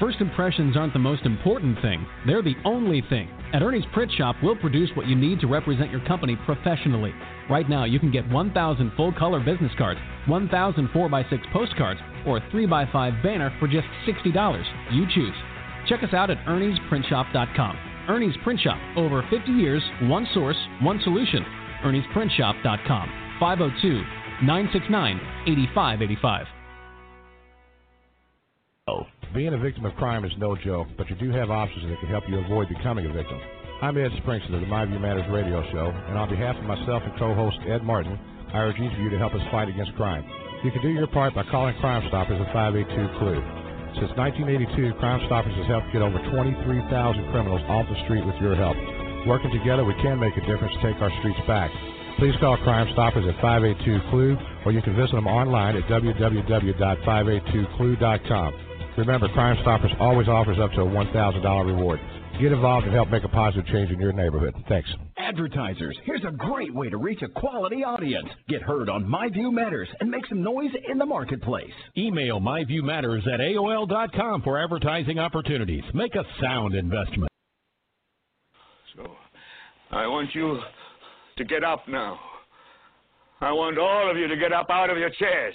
First impressions aren't the most important thing. They're the only thing. At Ernie's Print Shop, we'll produce what you need to represent your company professionally. Right now, you can get 1,000 full color business cards, 1,000 4x6 postcards, or a 3x5 banner for just $60. You choose. Check us out at Ernie'sPrintShop.com. Ernie's Print Shop, over 50 years, one source, one solution. Ernie'sPrintShop.com. 502 969 8585. Being a victim of crime is no joke, but you do have options that can help you avoid becoming a victim. I'm Ed Springston of the My View Matters radio show, and on behalf of myself and co-host Ed Martin, I urge each of you to help us fight against crime. You can do your part by calling Crime Stoppers at 582-CLUE. Since 1982, Crime Stoppers has helped get over 23,000 criminals off the street with your help. Working together, we can make a difference to take our streets back. Please call Crime Stoppers at 582-CLUE, or you can visit them online at www.582clue.com. Remember, Crime Stoppers always offers up to a $1,000 reward. Get involved and help make a positive change in your neighborhood. Thanks. Advertisers, here's a great way to reach a quality audience. Get heard on My View Matters and make some noise in the marketplace. Email myviewmatters at AOL.com for advertising opportunities. Make a sound investment. So, I want you to get up now. I want all of you to get up out of your chairs.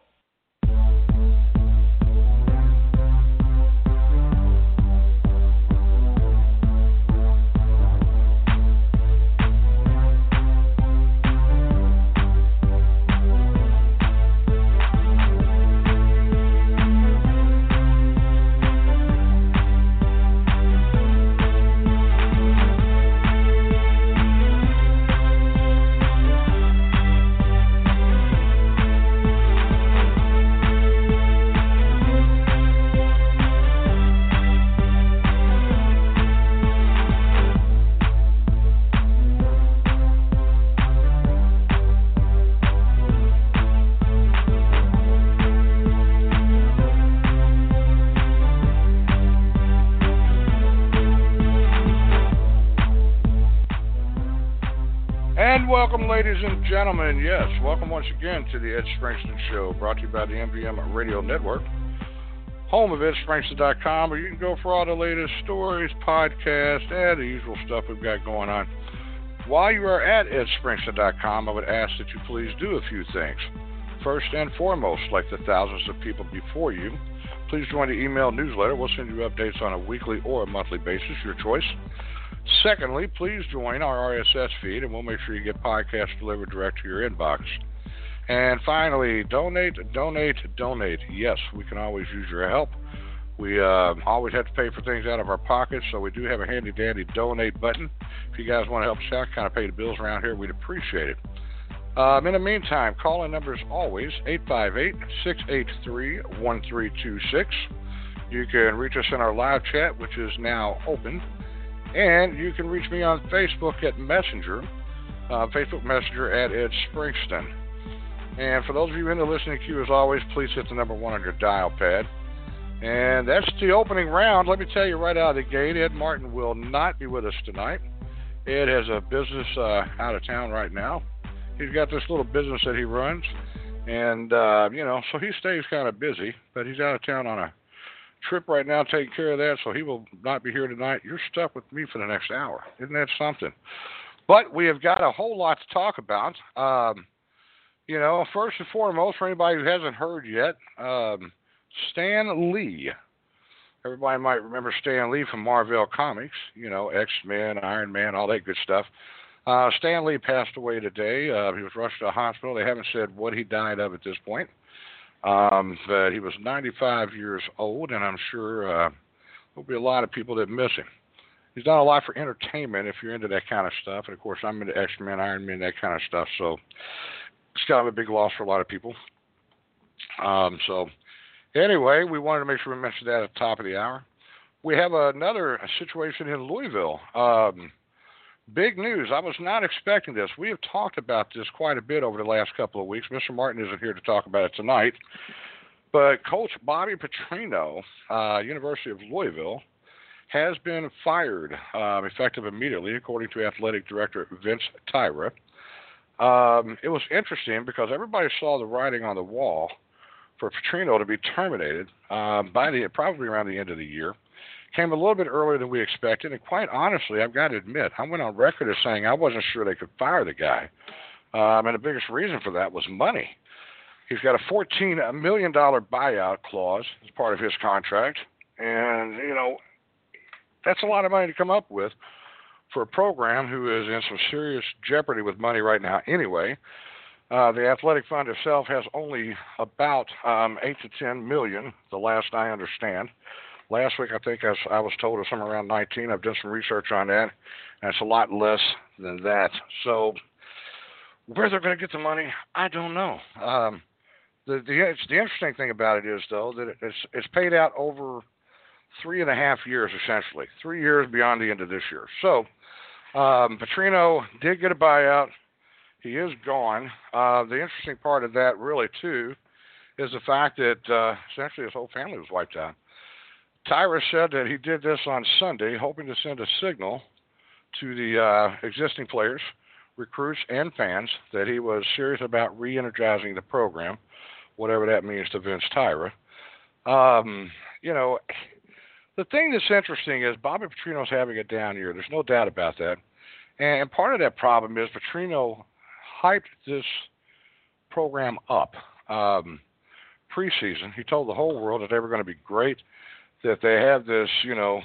Ladies and gentlemen. Yes, welcome once again to the Ed Springston Show, brought to you by the MVM Radio Network, home of EdSpringston.com, where you can go for all the latest stories, podcasts, and the usual stuff we've got going on. While you are at EdSpringston.com, I would ask that you please do a few things. First and foremost, like the thousands of people before you, please join the email newsletter. We'll send you updates on a weekly or a monthly basis, your choice. Secondly, please join our RSS feed and we'll make sure you get podcasts delivered direct to your inbox. And finally, donate, donate, donate. Yes, we can always use your help. We uh, always have to pay for things out of our pockets, so we do have a handy dandy donate button. If you guys want to help us out, kind of pay the bills around here, we'd appreciate it. Um, in the meantime, call in number is always 858 683 1326. You can reach us in our live chat, which is now open. And you can reach me on Facebook at Messenger, uh, Facebook Messenger at Ed Springston. And for those of you in the listening queue, as always, please hit the number one on your dial pad. And that's the opening round. Let me tell you right out of the gate, Ed Martin will not be with us tonight. Ed has a business uh, out of town right now. He's got this little business that he runs, and uh, you know, so he stays kind of busy. But he's out of town on a trip right now taking care of that, so he will not be here tonight. You're stuck with me for the next hour. Isn't that something? But we have got a whole lot to talk about. Um, you know, first and foremost, for anybody who hasn't heard yet, um, Stan Lee. Everybody might remember Stan Lee from Marvel Comics, you know, X Men, Iron Man, all that good stuff. Uh, Stan Lee passed away today. Uh, he was rushed to a hospital. They haven't said what he died of at this point. Um, but he was 95 years old, and I'm sure uh, there'll be a lot of people that miss him. he's done a lot for entertainment if you're into that kind of stuff. And of course, I'm into X Men, Iron Man, that kind of stuff. So it's kind of a big loss for a lot of people. Um, so anyway, we wanted to make sure we mentioned that at the top of the hour. We have another situation in Louisville. Um, big news. I was not expecting this. We have talked about this quite a bit over the last couple of weeks. Mr. Martin isn't here to talk about it tonight. But Coach Bobby Petrino, uh, University of Louisville, has been fired um, effective immediately, according to athletic director Vince Tyra. Um, it was interesting because everybody saw the writing on the wall for Petrino to be terminated um, by the probably around the end of the year. Came a little bit earlier than we expected, and quite honestly, I've got to admit, I went on record as saying I wasn't sure they could fire the guy, um, and the biggest reason for that was money. He's got a $14 million buyout clause as part of his contract, and you know that's a lot of money to come up with for a program who is in some serious jeopardy with money right now anyway. Uh, the athletic fund itself has only about um, eight to ten million, the last I understand. Last week, I think I, I was told it was somewhere around 19. I've done some research on that, and it's a lot less than that. So, where they're going to get the money, I don't know. Um, the the, the interesting thing about it is though that it's it's paid out over three and a half years essentially, three years beyond the end of this year. So um, Petrino did get a buyout. He is gone. Uh, the interesting part of that, really, too, is the fact that uh, essentially his whole family was wiped out. Tyra said that he did this on Sunday, hoping to send a signal to the uh, existing players, recruits, and fans that he was serious about re energizing the program, whatever that means to Vince Tyra. Um, you know, the thing that's interesting is Bobby Petrino's having a down year. There's no doubt about that. And part of that problem is Petrino hyped this program up um, preseason. He told the whole world that they were going to be great, that they have this, you know,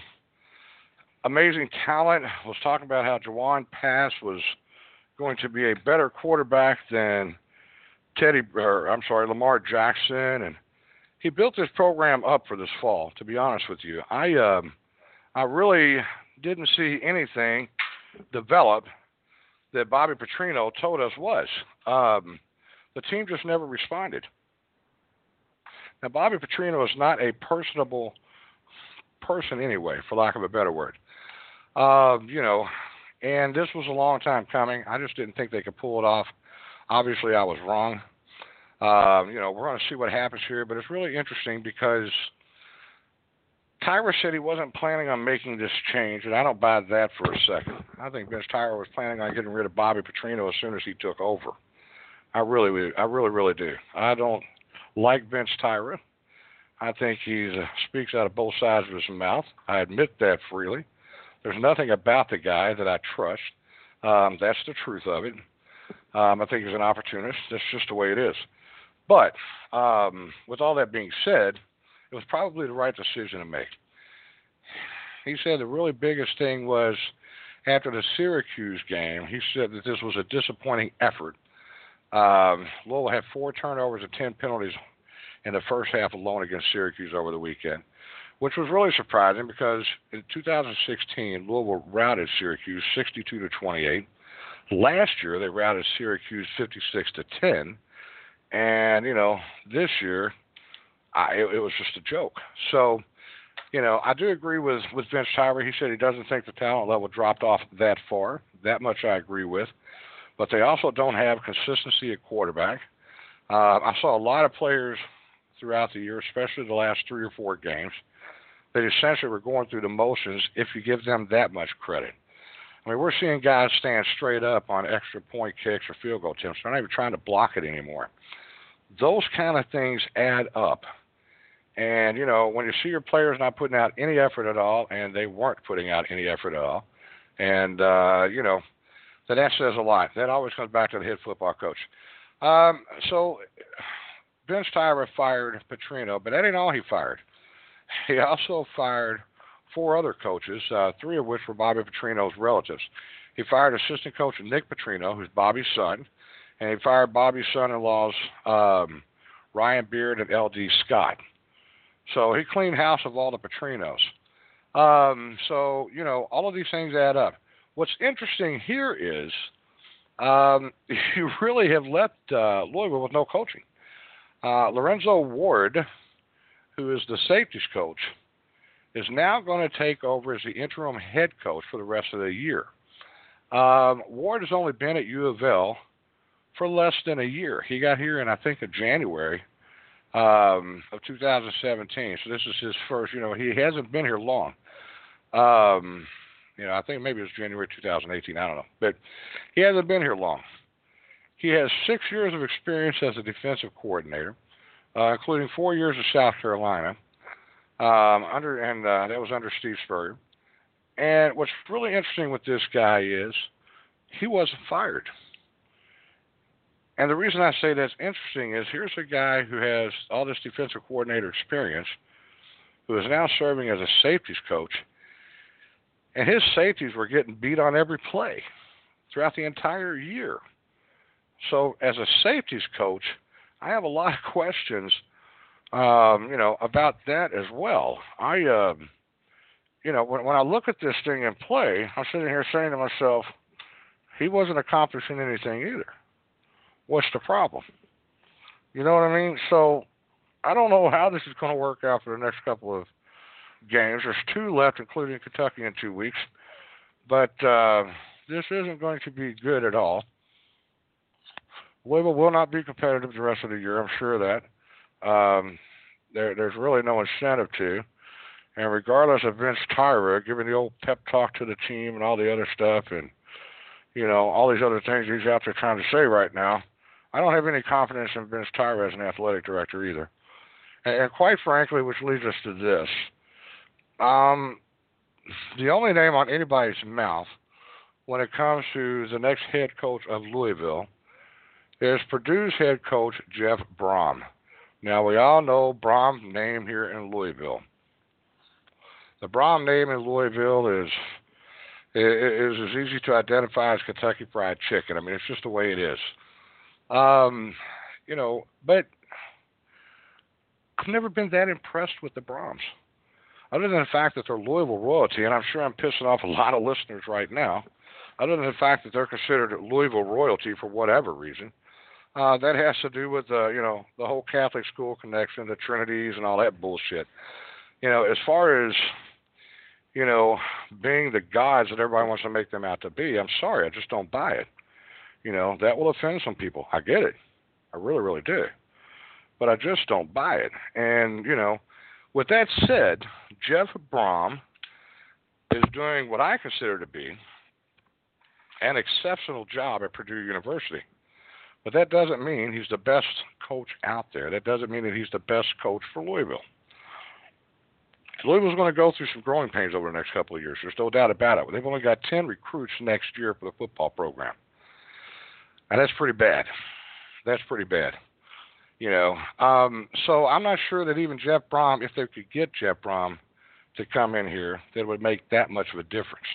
amazing talent. Was talking about how Jawon Pass was going to be a better quarterback than Teddy, or I'm sorry, Lamar Jackson, and he built this program up for this fall. To be honest with you, I um, I really didn't see anything develop that Bobby Petrino told us was. Um, the team just never responded. Now, Bobby Petrino is not a personable person anyway, for lack of a better word. Uh, you know, and this was a long time coming. I just didn't think they could pull it off. Obviously, I was wrong. Uh, you know, we're going to see what happens here, but it's really interesting because Tyra said he wasn't planning on making this change, and I don't buy that for a second. I think Vince Tyra was planning on getting rid of Bobby Petrino as soon as he took over. I really, I really, really do. I don't like Vince Tyra. I think he uh, speaks out of both sides of his mouth. I admit that freely. There's nothing about the guy that I trust. Um, that's the truth of it. Um, I think he's an opportunist. That's just the way it is. But um, with all that being said, it was probably the right decision to make. He said the really biggest thing was after the Syracuse game, he said that this was a disappointing effort. Um, Louisville had four turnovers and 10 penalties in the first half alone against Syracuse over the weekend, which was really surprising because in 2016, Louisville routed Syracuse 62 to 28. Last year, they routed Syracuse 56 to 10. And you know, this year, I, it, it was just a joke. So, you know, I do agree with with Vince Tyra. He said he doesn't think the talent level dropped off that far. That much I agree with. But they also don't have consistency at quarterback. Uh, I saw a lot of players throughout the year, especially the last three or four games, that essentially were going through the motions if you give them that much credit. I mean, we're seeing guys stand straight up on extra point kicks or field goal attempts. They're not even trying to block it anymore. Those kind of things add up. And, you know, when you see your players not putting out any effort at all, and they weren't putting out any effort at all, and, uh, you know, then that says a lot. That always comes back to the head football coach. Um, so, Vince Tyra fired Petrino, but that ain't all he fired. He also fired four other coaches, uh, three of which were Bobby Petrino's relatives. He fired assistant coach Nick Petrino, who's Bobby's son, and he fired Bobby's son-in-laws um, Ryan Beard and L.D. Scott. So he cleaned house of all the Petrinos. Um, so you know, all of these things add up. What's interesting here is um, you really have left uh, Louisville with no coaching. Uh, Lorenzo Ward, who is the safeties coach, is now going to take over as the interim head coach for the rest of the year. Um, Ward has only been at U of L for less than a year. He got here in I think in January um, of 2017. So this is his first. You know, he hasn't been here long. Um, you know, I think maybe it was January 2018. I don't know, but he hasn't been here long. He has six years of experience as a defensive coordinator, uh, including four years at South Carolina. Um, under and uh, that was under Steve Spurrier. And what's really interesting with this guy is he wasn't fired. And the reason I say that's interesting is here's a guy who has all this defensive coordinator experience, who is now serving as a safeties coach, and his safeties were getting beat on every play throughout the entire year. So, as a safeties coach, I have a lot of questions, um, you know, about that as well. I, uh, you know, when, when I look at this thing in play, I'm sitting here saying to myself, he wasn't accomplishing anything either what's the problem? You know what I mean? So I don't know how this is going to work out for the next couple of games. There's two left, including Kentucky in two weeks. But uh, this isn't going to be good at all. Louisville will not be competitive the rest of the year. I'm sure of that. Um, there, there's really no incentive to. And regardless of Vince Tyra giving the old pep talk to the team and all the other stuff, and you know all these other things he's out there trying to say right now, I don't have any confidence in Vince Tyra as an athletic director either. And, and quite frankly, which leads us to this. Um, the only name on anybody's mouth when it comes to the next head coach of Louisville is Purdue's head coach, Jeff Brohm. Now, we all know Brohm's name here in Louisville. The Brohm name in Louisville is is as easy to identify as Kentucky Fried Chicken. I mean, it's just the way it is. Um, you know, but I've never been that impressed with the Brohms. Other than the fact that they're Louisville royalty, and I'm sure I'm pissing off a lot of listeners right now, other than the fact that they're considered Louisville royalty for whatever reason, uh, that has to do with uh, you know the whole Catholic school connection, the Trinities, and all that bullshit. You know, as far as you know, being the gods that everybody wants to make them out to be, I'm sorry, I just don't buy it. You know, that will offend some people. I get it. I really, really do. But I just don't buy it. And, you know, with that said, Jeff Brohm is doing what I consider to be an exceptional job at Purdue University. But that doesn't mean he's the best coach out there. That doesn't mean that he's the best coach for Louisville. Louisville's going to go through some growing pains over the next couple of years. There's no doubt about it. They've only got 10 recruits next year for the football program. And that's pretty bad. That's pretty bad. You know, um, so I'm not sure that even Jeff Brohm, if they could get Jeff Brohm to come in here, that would make that much of a difference.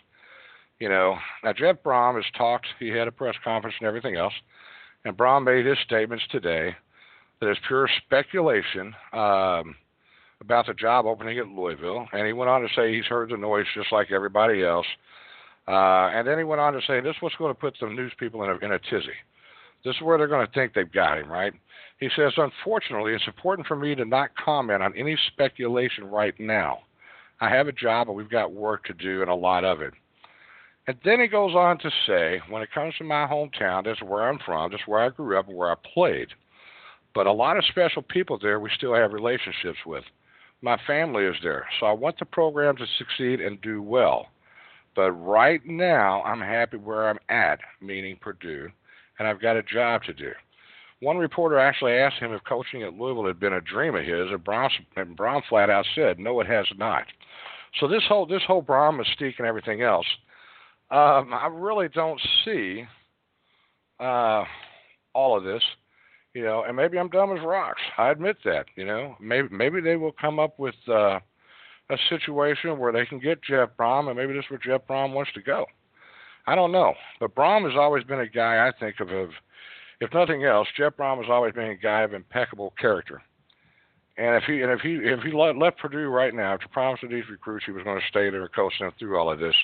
You know, now Jeff Brohm has talked. He had a press conference and everything else, and Brohm made his statements today that it's pure speculation um, about the job opening at Louisville, and he went on to say he's heard the noise just like everybody else. Uh, and then he went on to say, this is what's going to put some news people in a, in a tizzy. This is where they're going to think they've got him, right? He says, unfortunately, it's important for me to not comment on any speculation right now. I have a job and we've got work to do and a lot of it. And then he goes on to say, when it comes to my hometown, that's where I'm from, that's where I grew up where I played. But a lot of special people there we still have relationships with. My family is there, so I want the program to succeed and do well. But right now, I'm happy where I'm at, meaning Purdue, and I've got a job to do. One reporter actually asked him if coaching at Louisville had been a dream of his, and Brohm, and Brohm flat out said, "No, it has not." So this whole this whole Brohm mystique and everything else, um, I really don't see uh, all of this, you know. And maybe I'm dumb as rocks. I admit that, you know. Maybe maybe they will come up with. Uh, a situation where they can get Jeff Brohm, and maybe this is where Jeff Brohm wants to go. I don't know, but Brohm has always been a guy I think of, of if nothing else, Jeff Brohm has always been a guy of impeccable character. and if he and if he if he left Purdue right now to promise to these recruits he was going to stay there and coach them through all of this,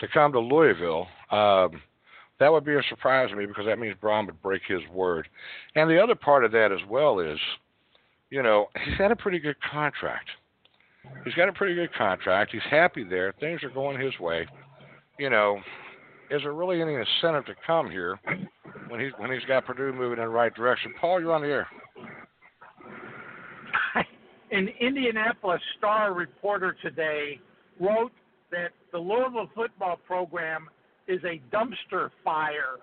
to come to Louisville, um, that would be a surprise to me because that means Brohm would break his word. And the other part of that as well is, you know, he's got a pretty good contract. He's got a pretty good contract. He's happy there. Things are going his way. You know, is there really any incentive to come here when he's when he's got Purdue moving in the right direction? Paul, you're on the air. An Indianapolis Star reporter today wrote that the Louisville football program is a dumpster fire,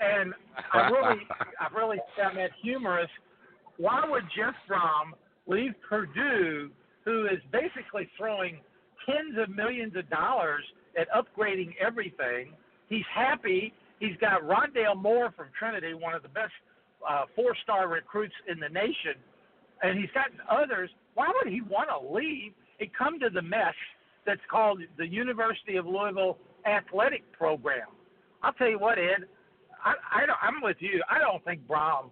and I really, I really found that humorous. Why would Jeff Brohm leave Purdue, who is basically throwing tens of millions of dollars at upgrading everything? He's happy. He's got Rondale Moore from Trinity, one of the best uh, four-star recruits in the nation, and he's gotten others. Why would he want to leave and come to the mess that's called the University of Louisville Athletic Program? I'll tell you what, Ed. I, I don't, I'm with you. I don't think Brohm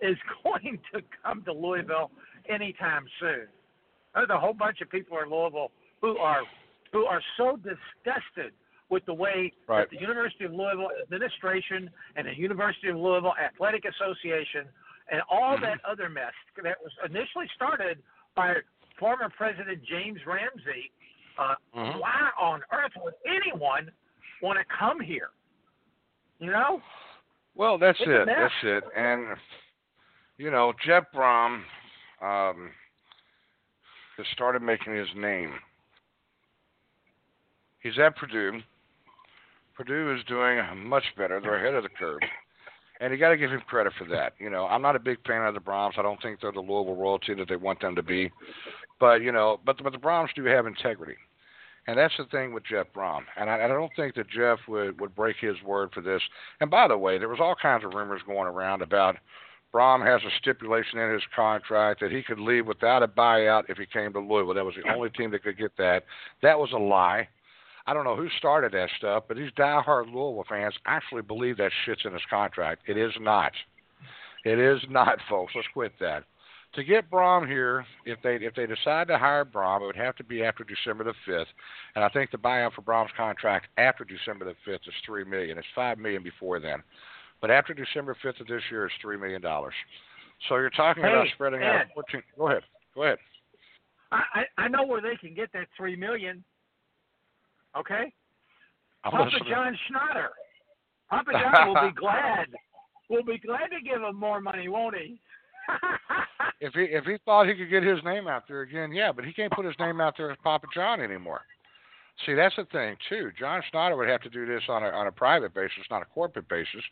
is going to come to Louisville anytime soon. There's a whole bunch of people in Louisville who are who are so disgusted with the way right. that the University of Louisville administration and the University of Louisville Athletic Association and all mm-hmm. that other mess that was initially started by former President James Ramsey. Uh, mm-hmm. Why on earth would anyone want to come here? You know? Well, that's it's it. That's it. And you know, Jeff Brohm um, has started making his name. He's at Purdue. Purdue is doing much better. They're ahead of the curve. And you got to give him credit for that. You know, I'm not a big fan of the Brohms. I don't think they're the Louisville royalty that they want them to be. But you know, but but the Brohms do have integrity, and that's the thing with Jeff Brohm. And I, I don't think that Jeff would would break his word for this. And by the way, there was all kinds of rumors going around about Brohm has a stipulation in his contract that he could leave without a buyout if he came to Louisville. That was the only team that could get that. That was a lie. I don't know who started that stuff, but these diehard Louisville fans actually believe that shit's in his contract. It is not. It is not, folks. Let's quit that. To get Brohm here, if they if they decide to hire Brohm, it would have to be after December the fifth, and I think the buyout for Brohm's contract after December the fifth is three million. It's five million before then, but after December fifth of this year, it's three million dollars. So you're talking hey, about spreading Ed, out. 14, go ahead. Go ahead. I, I know where they can get that three million. Okay? I'm Papa listening. John Schnatter. Papa John will be glad. Will be glad to give him more money, won't he? If he if he thought he could get his name out there again, yeah, but he can't put his name out there as Papa John anymore. See, that's the thing too. John Schnatter would have to do this on a on a private basis, not a corporate basis.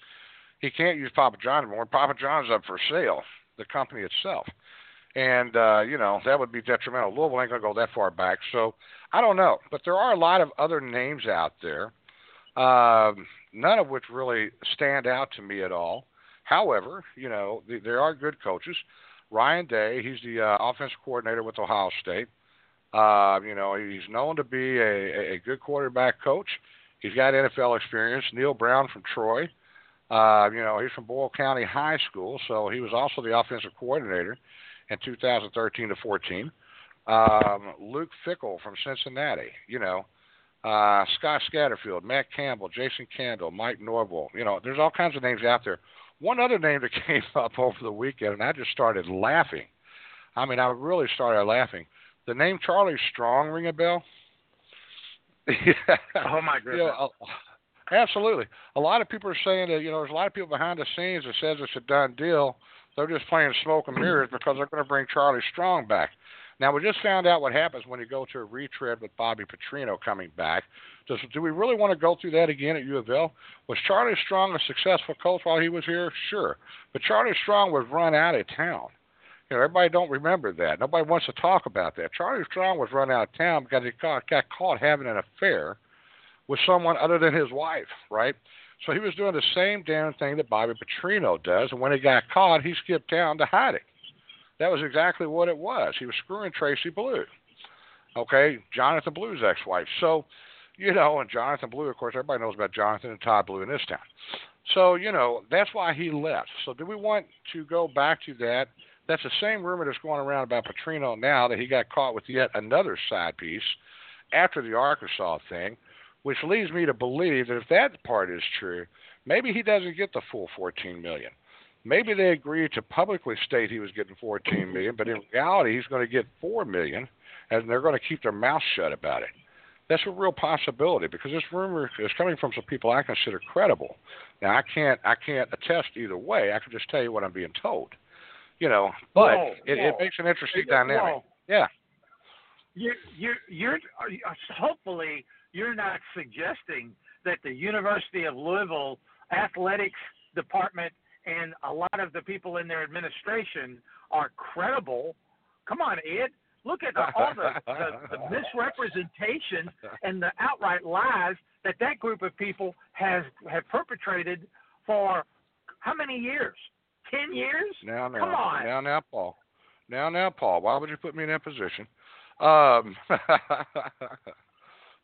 He can't use Papa John anymore. Papa John's up for sale, the company itself, and uh, you know that would be detrimental. Louisville ain't gonna go that far back, so I don't know. But there are a lot of other names out there, um, none of which really stand out to me at all. However, you know the, there are good coaches. Ryan Day, he's the uh, offensive coordinator with Ohio State. Uh, you know, he's known to be a, a good quarterback coach. He's got NFL experience. Neal Brown from Troy. Uh, you know, he's from Boyle County High School, so he was also the offensive coordinator in 2013 to 14. Um, Luke Fickell from Cincinnati. You know, uh, Scott Satterfield, Matt Campbell, Jason Candle, Mike Norvell. You know, there's all kinds of names out there. One other name that came up over the weekend, and I just started laughing. I mean, I really started laughing. The name Charlie Strong ring a bell? yeah. Oh my goodness. You know, absolutely. A lot of people are saying that you know there's a lot of people behind the scenes that says it's a done deal. They're just playing smoke and mirrors because they're going to bring Charlie Strong back. Now we just found out what happens when you go to a retread with Bobby Petrino coming back. Does do we really want to go through that again at U of L? Was Charlie Strong a successful coach while he was here? Sure, but Charlie Strong was run out of town. You know, everybody don't remember that. Nobody wants to talk about that. Charlie Strong was run out of town because he got, got caught having an affair with someone other than his wife, right? So he was doing the same damn thing that Bobby Petrino does, and when he got caught, he skipped town to hide it. That was exactly what it was. He was screwing Tracy Blue. Okay, Jonathan Blue's ex-wife. So, you know, and Jonathan Blue, of course, everybody knows about Jonathan and Todd Blue in this town. So, you know, that's why he left. So, do we want to go back to that? That's the same rumor that's going around about Petrino now that he got caught with yet another side piece after the Arkansas thing, which leads me to believe that if that part is true, maybe he doesn't get the full 14 million. Maybe they agreed to publicly state he was getting 14 million, but in reality he's going to get 4 million, and they're going to keep their mouth shut about it. That's a real possibility because this rumor is coming from some people I consider credible. Now I can't I can't attest either way. I can just tell you what I'm being told. You know, but it, it makes an interesting dynamic. Yeah. you you you're hopefully you're not suggesting that the University of Louisville athletics department and a lot of the people in their administration are credible. Come on, Ed. Look at the, all the, the, the misrepresentations and the outright lies that that group of people has have perpetrated for how many years? Ten years? Now, now, Come on. now, now, Paul. Now, now, Paul. Why would you put me in that position? Um,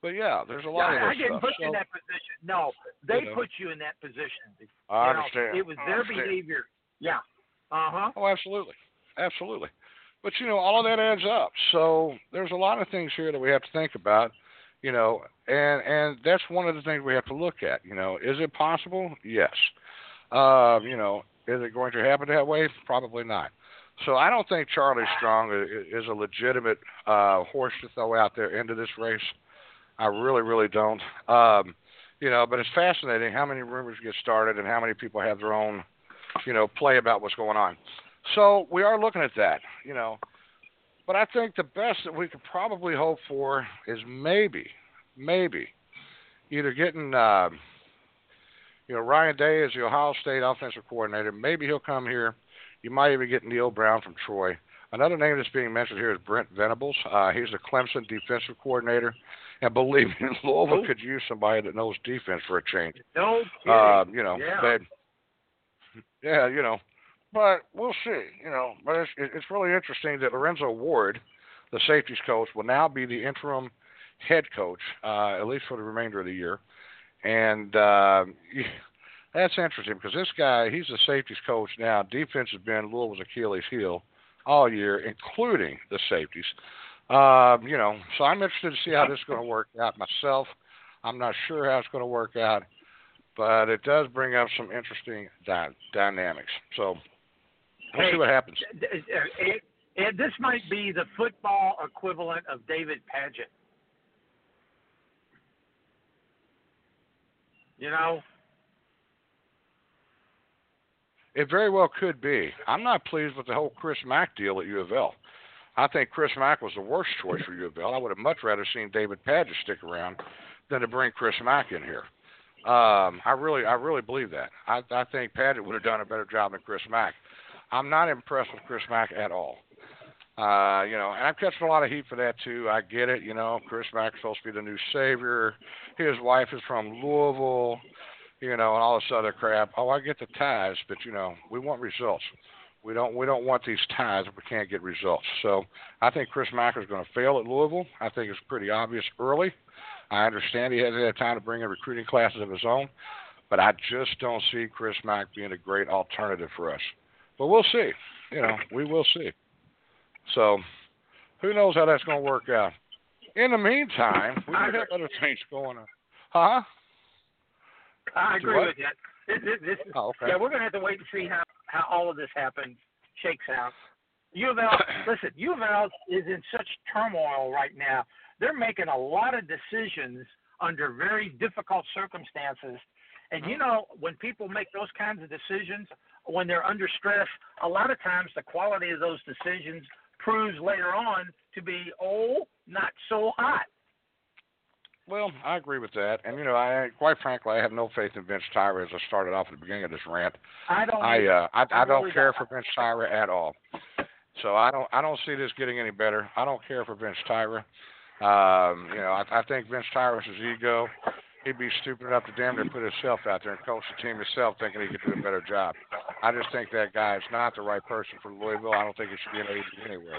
but yeah, there's a lot Yeah, of I this didn't stuff. put you in that position. No, they You know. put you in that position. I You know, understand. It was I their understand. behavior. Yeah. Uh huh. Oh, absolutely, absolutely. But you know, all of that adds up. So there's a lot of things here that we have to think about. You know, and and that's one of the things we have to look at. You know, is it possible? Yes. Um, you know, is it going to happen that way? Probably not. So I don't think Charlie Strong is a legitimate uh, horse to throw out there into this race. I really, really don't. Um, you know, but it's fascinating how many rumors get started and how many people have their own, you know, play about what's going on. So we are looking at that, you know. But I think the best that we could probably hope for is maybe, maybe, either getting, uh, you know, Ryan Day as the Ohio State offensive coordinator. Maybe he'll come here. You might even get Neal Brown from Troy. Another name that's being mentioned here is Brent Venables. Uh, he's the Clemson defensive coordinator. And believe me, Louisville could use somebody that knows defense for a change. No kidding. Um, you know, Yeah. but yeah, you know, but we'll see. You know, but it's it's really interesting that Lorenzo Ward, the safeties coach, will now be the interim head coach, uh, at least for the remainder of the year, and uh, that's interesting because this guy, he's the safeties coach now. Defense has been Louisville's Achilles heel all year, including the safeties. Um, you know, so I'm interested to see how this is going to work out myself. I'm not sure how it's going to work out, but it does bring up some interesting dy- dynamics. So we'll Hey, see what happens. Ed, this might be the football equivalent of David Padgett. You know, It very well could be. I'm not pleased with the whole Chris Mack deal at U of L. I think Chris Mack was the worst choice for U of L. I would have much rather seen David Padgett stick around than to bring Chris Mack in here. Um, I really, I really believe that. I, I think Padgett would have done a better job than Chris Mack. I'm not impressed with Chris Mack at all. Uh, you know, and I'm catching a lot of heat for that too. I get it. You know, Chris Mack's supposed to be the new savior. His wife is from Louisville you know, and all this other crap. Oh, I get the ties, but you know, we want results. We don't we don't want these ties if we can't get results. So I think Chris Mack is going to fail at Louisville. I think it's pretty obvious early. I understand he hasn't had time to bring in recruiting classes of his own, but I just don't see Chris Mack being a great alternative for us. But we'll see. You know, we will see. So who knows how that's going to work out. In the meantime, we have other things going on. Huh? I agree what? with you. This, this, this, Oh, okay. Yeah, we're going to have to wait and see how, how all of this happens, shakes out. U of L, listen, U of L is in such turmoil right now. They're making a lot of decisions under very difficult circumstances. And you mm-hmm. know, when people make those kinds of decisions, when they're under stress, a lot of times the quality of those decisions proves later on to be, oh, not so hot. Well, I agree with that, and you know, I quite frankly, I have no faith in Vince Tyra as I started off at the beginning of this rant. I don't. I uh, I, I don't really care for Vince Tyra at all. So I don't I don't see this getting any better. I don't care for Vince Tyra. Um, you know, I, I think Vince Tyra's ego. He'd be stupid enough to damn near put himself out there and coach the team himself, thinking he could do a better job. I just think that guy is not the right person for Louisville. I don't think he should be an AD anywhere.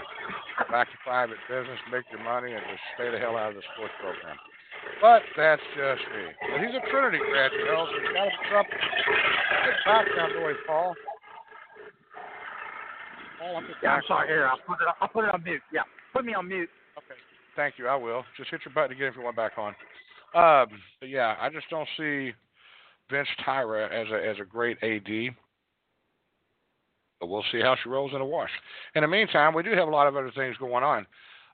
Back to private business, make your money, and just stay the hell out of the sports program. But that's just me. But he's a Trinity grad, you know, so he's got to something. Good background noise, Paul. Yeah, I'm sorry. Here, I'll put it. I'll put it on mute. Yeah, put me on mute. Okay. Thank you. I will. Just hit your button again if you want back on. Um, but yeah, I just don't see Vince Tyra as a as a great AD. But we'll see how she rolls in the wash. In the meantime, we do have a lot of other things going on.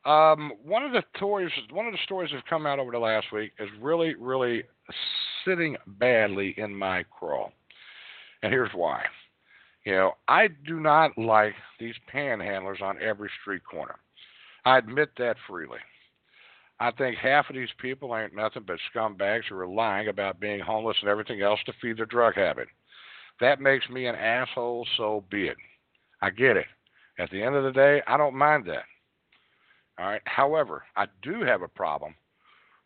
Um, one of the stories, one of the stories that have come out over the last week is really, really sitting badly in my craw, and here's why. You know, I do not like these panhandlers on every street corner. I admit that freely. I think half of these people ain't nothing but scumbags who are lying about being homeless and everything else to feed their drug habit. That makes me an asshole, so be it. I get it. At the end of the day, I don't mind that. All right. However, I do have a problem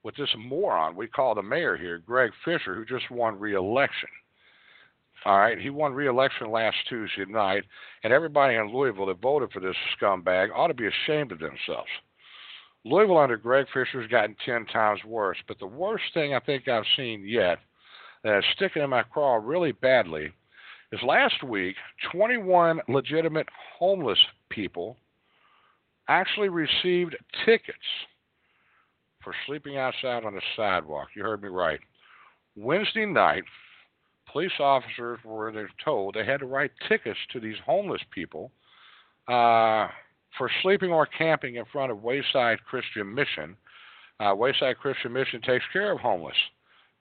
with this moron we call the mayor here, Greg Fisher, who just won re-election. All right, he won re-election last Tuesday night, and everybody in Louisville that voted for this scumbag ought to be ashamed of themselves. Louisville under Greg Fisher has gotten ten times worse, but the worst thing I think I've seen yet that is sticking in my craw really badly is last week 21 legitimate homeless people actually received tickets for sleeping outside on the sidewalk. You heard me right. Wednesday night, police officers were told they had to write tickets to these homeless people uh, for sleeping or camping in front of Wayside Christian Mission. Uh, Wayside Christian Mission takes care of homeless,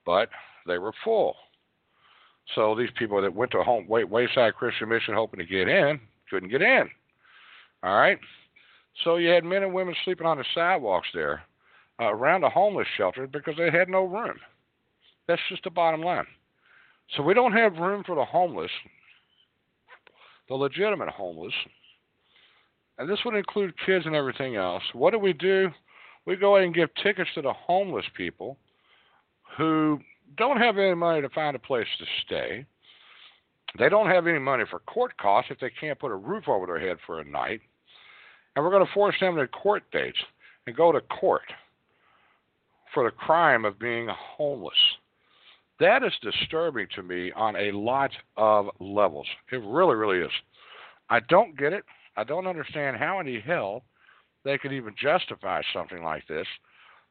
but they were full. So these people that went to home Wayside Christian Mission hoping to get in couldn't get in. All right. So you had men and women sleeping on the sidewalks there uh, around the homeless shelter because they had no room. That's just the bottom line. So we don't have room for the homeless, the legitimate homeless, and this would include kids and everything else. What do we do? We go ahead and give tickets to the homeless people who don't have any money to find a place to stay. They don't have any money for court costs if they can't put a roof over their head for a night. And we're going to force them to court dates and go to court for the crime of being homeless. That is disturbing to me on a lot of levels. It really, really is. I don't get it. I don't understand how in the hell they could even justify something like this.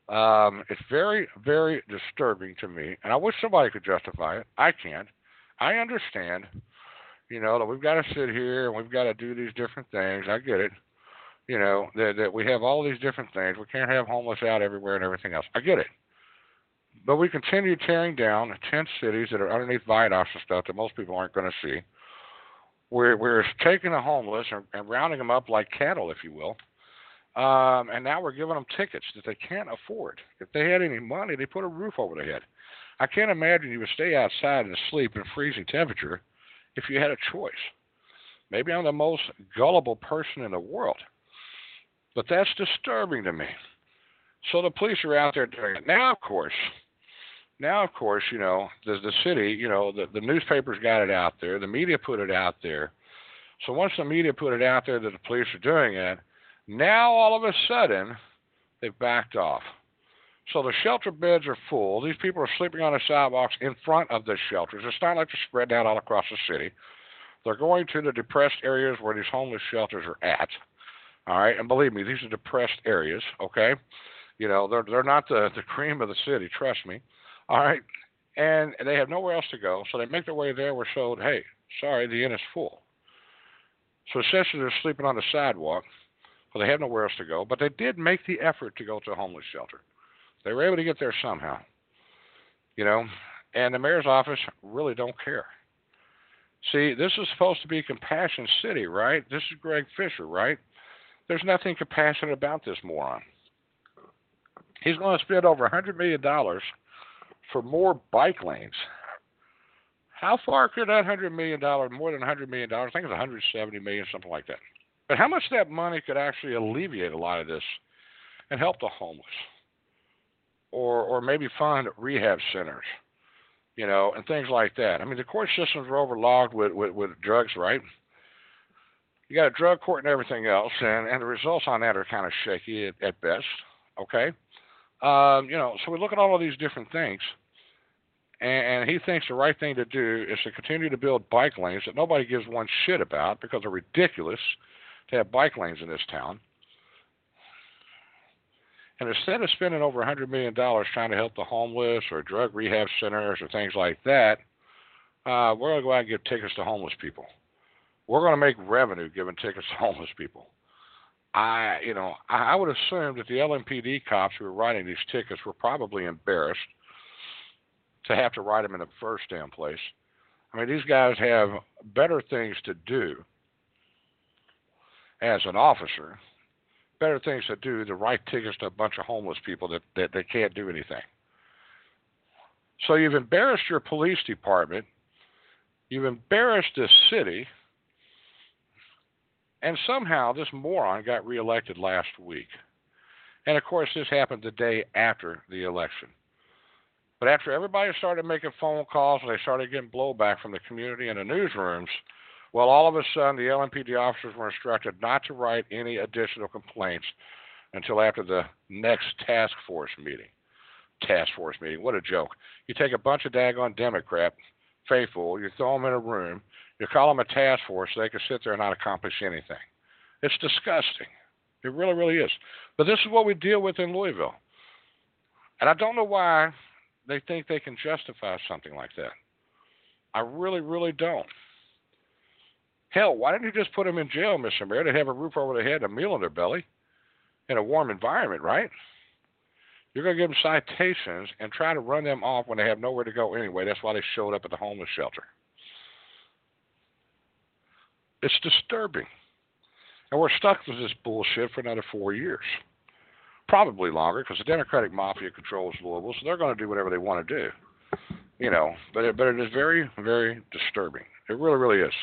Um, it's very, very disturbing to me, and I wish somebody could justify it. I can't. I understand, you know, that we've got to sit here and we've got to do these different things. I get it. You know, that, that we have all these different things. We can't have homeless out everywhere and everything else. I get it. But we continue tearing down tent cities that are underneath viaducts and stuff that most people aren't going to see. We're, we're taking the homeless and, and rounding them up like cattle, if you will um, and now we're giving them tickets that they can't afford. If they had any money, they put a roof over their head. I can't imagine you would stay outside and sleep in freezing temperature if you had a choice. Maybe I'm the most gullible person in the world, but that's disturbing to me. So the police are out there doing it. Now, of course, now, of course, you know, the, the city, you know, the, the newspapers got it out there, the media put it out there. So once the media put it out there that the police are doing it, now, all of a sudden, they've backed off. So the shelter beds are full. These people are sleeping on the sidewalks in front of the shelters. It's not like they're spread out all across the city. They're going to the depressed areas where these homeless shelters are at. All right, and believe me, these are depressed areas. Okay, you know they're they're not the the cream of the city. Trust me. All right, and they have nowhere else to go, so they make their way there. We're told, hey, sorry, the inn is full. So essentially, they're sleeping on the sidewalk well, they have nowhere else to go, but they did make the effort to go to a homeless shelter. They were able to get there somehow. You know, and the mayor's office really don't care. See, this is supposed to be Compassion City, right? This is Greg Fisher, right? There's nothing compassionate about this moron. He's going to spend over $100 million for more bike lanes. How far could that $100 million, more than $100 million, I think it's 170 million, something like that, but how much that money could actually alleviate a lot of this and help the homeless? Or or maybe fund rehab centers, you know, and things like that. I mean the court systems are overlogged with, with, with drugs, right? You got a drug court and everything else, and, and the results on that are kind of shaky at, at best. Okay, um, you know, so we look at all of these different things, and, and he thinks the right thing to do is to continue to build bike lanes that nobody gives one shit about because they're ridiculous to have bike lanes in this town. And instead of spending over $100 million trying to help the homeless or drug rehab centers or things like that, uh, we're going to go out and give tickets to homeless people. We're going to make revenue giving tickets to homeless people. I, you know, I, would assume that the LMPD cops who were writing these tickets were probably embarrassed to have to write them in the first damn place. I mean, these guys have better things to do as an officer, better things to do to write tickets to a bunch of homeless people that, that, that can't do anything. So you've embarrassed your police department, you've embarrassed this city, and somehow this moron got reelected last week. And of course, this happened the day after the election. But after everybody started making phone calls and they started getting blowback from the community and the newsrooms, well, all of a sudden the LMPD officers were instructed not to write any additional complaints until after the next task force meeting. Task force meeting. What a joke. You take a bunch of daggone Democrat faithful, you throw them in a room, you call them a task force they can sit there and not accomplish anything. It's disgusting. It really, really is. But this is what we deal with in Louisville. And I don't know why they think they can justify something like that. I really, really don't. Hell, why didn't you just put them in jail, Mr. Mayor? They'd have a roof over their head, a meal in their belly, in a warm environment, right? You're going to give them citations and try to run them off when they have nowhere to go anyway. That's why they showed up at the homeless shelter. It's disturbing. And we're stuck with this bullshit for another four years. Probably longer because the Democratic mafia controls Louisville, so they're going to do whatever they want to do. You know, but it, but it is very, very disturbing. It really, really is.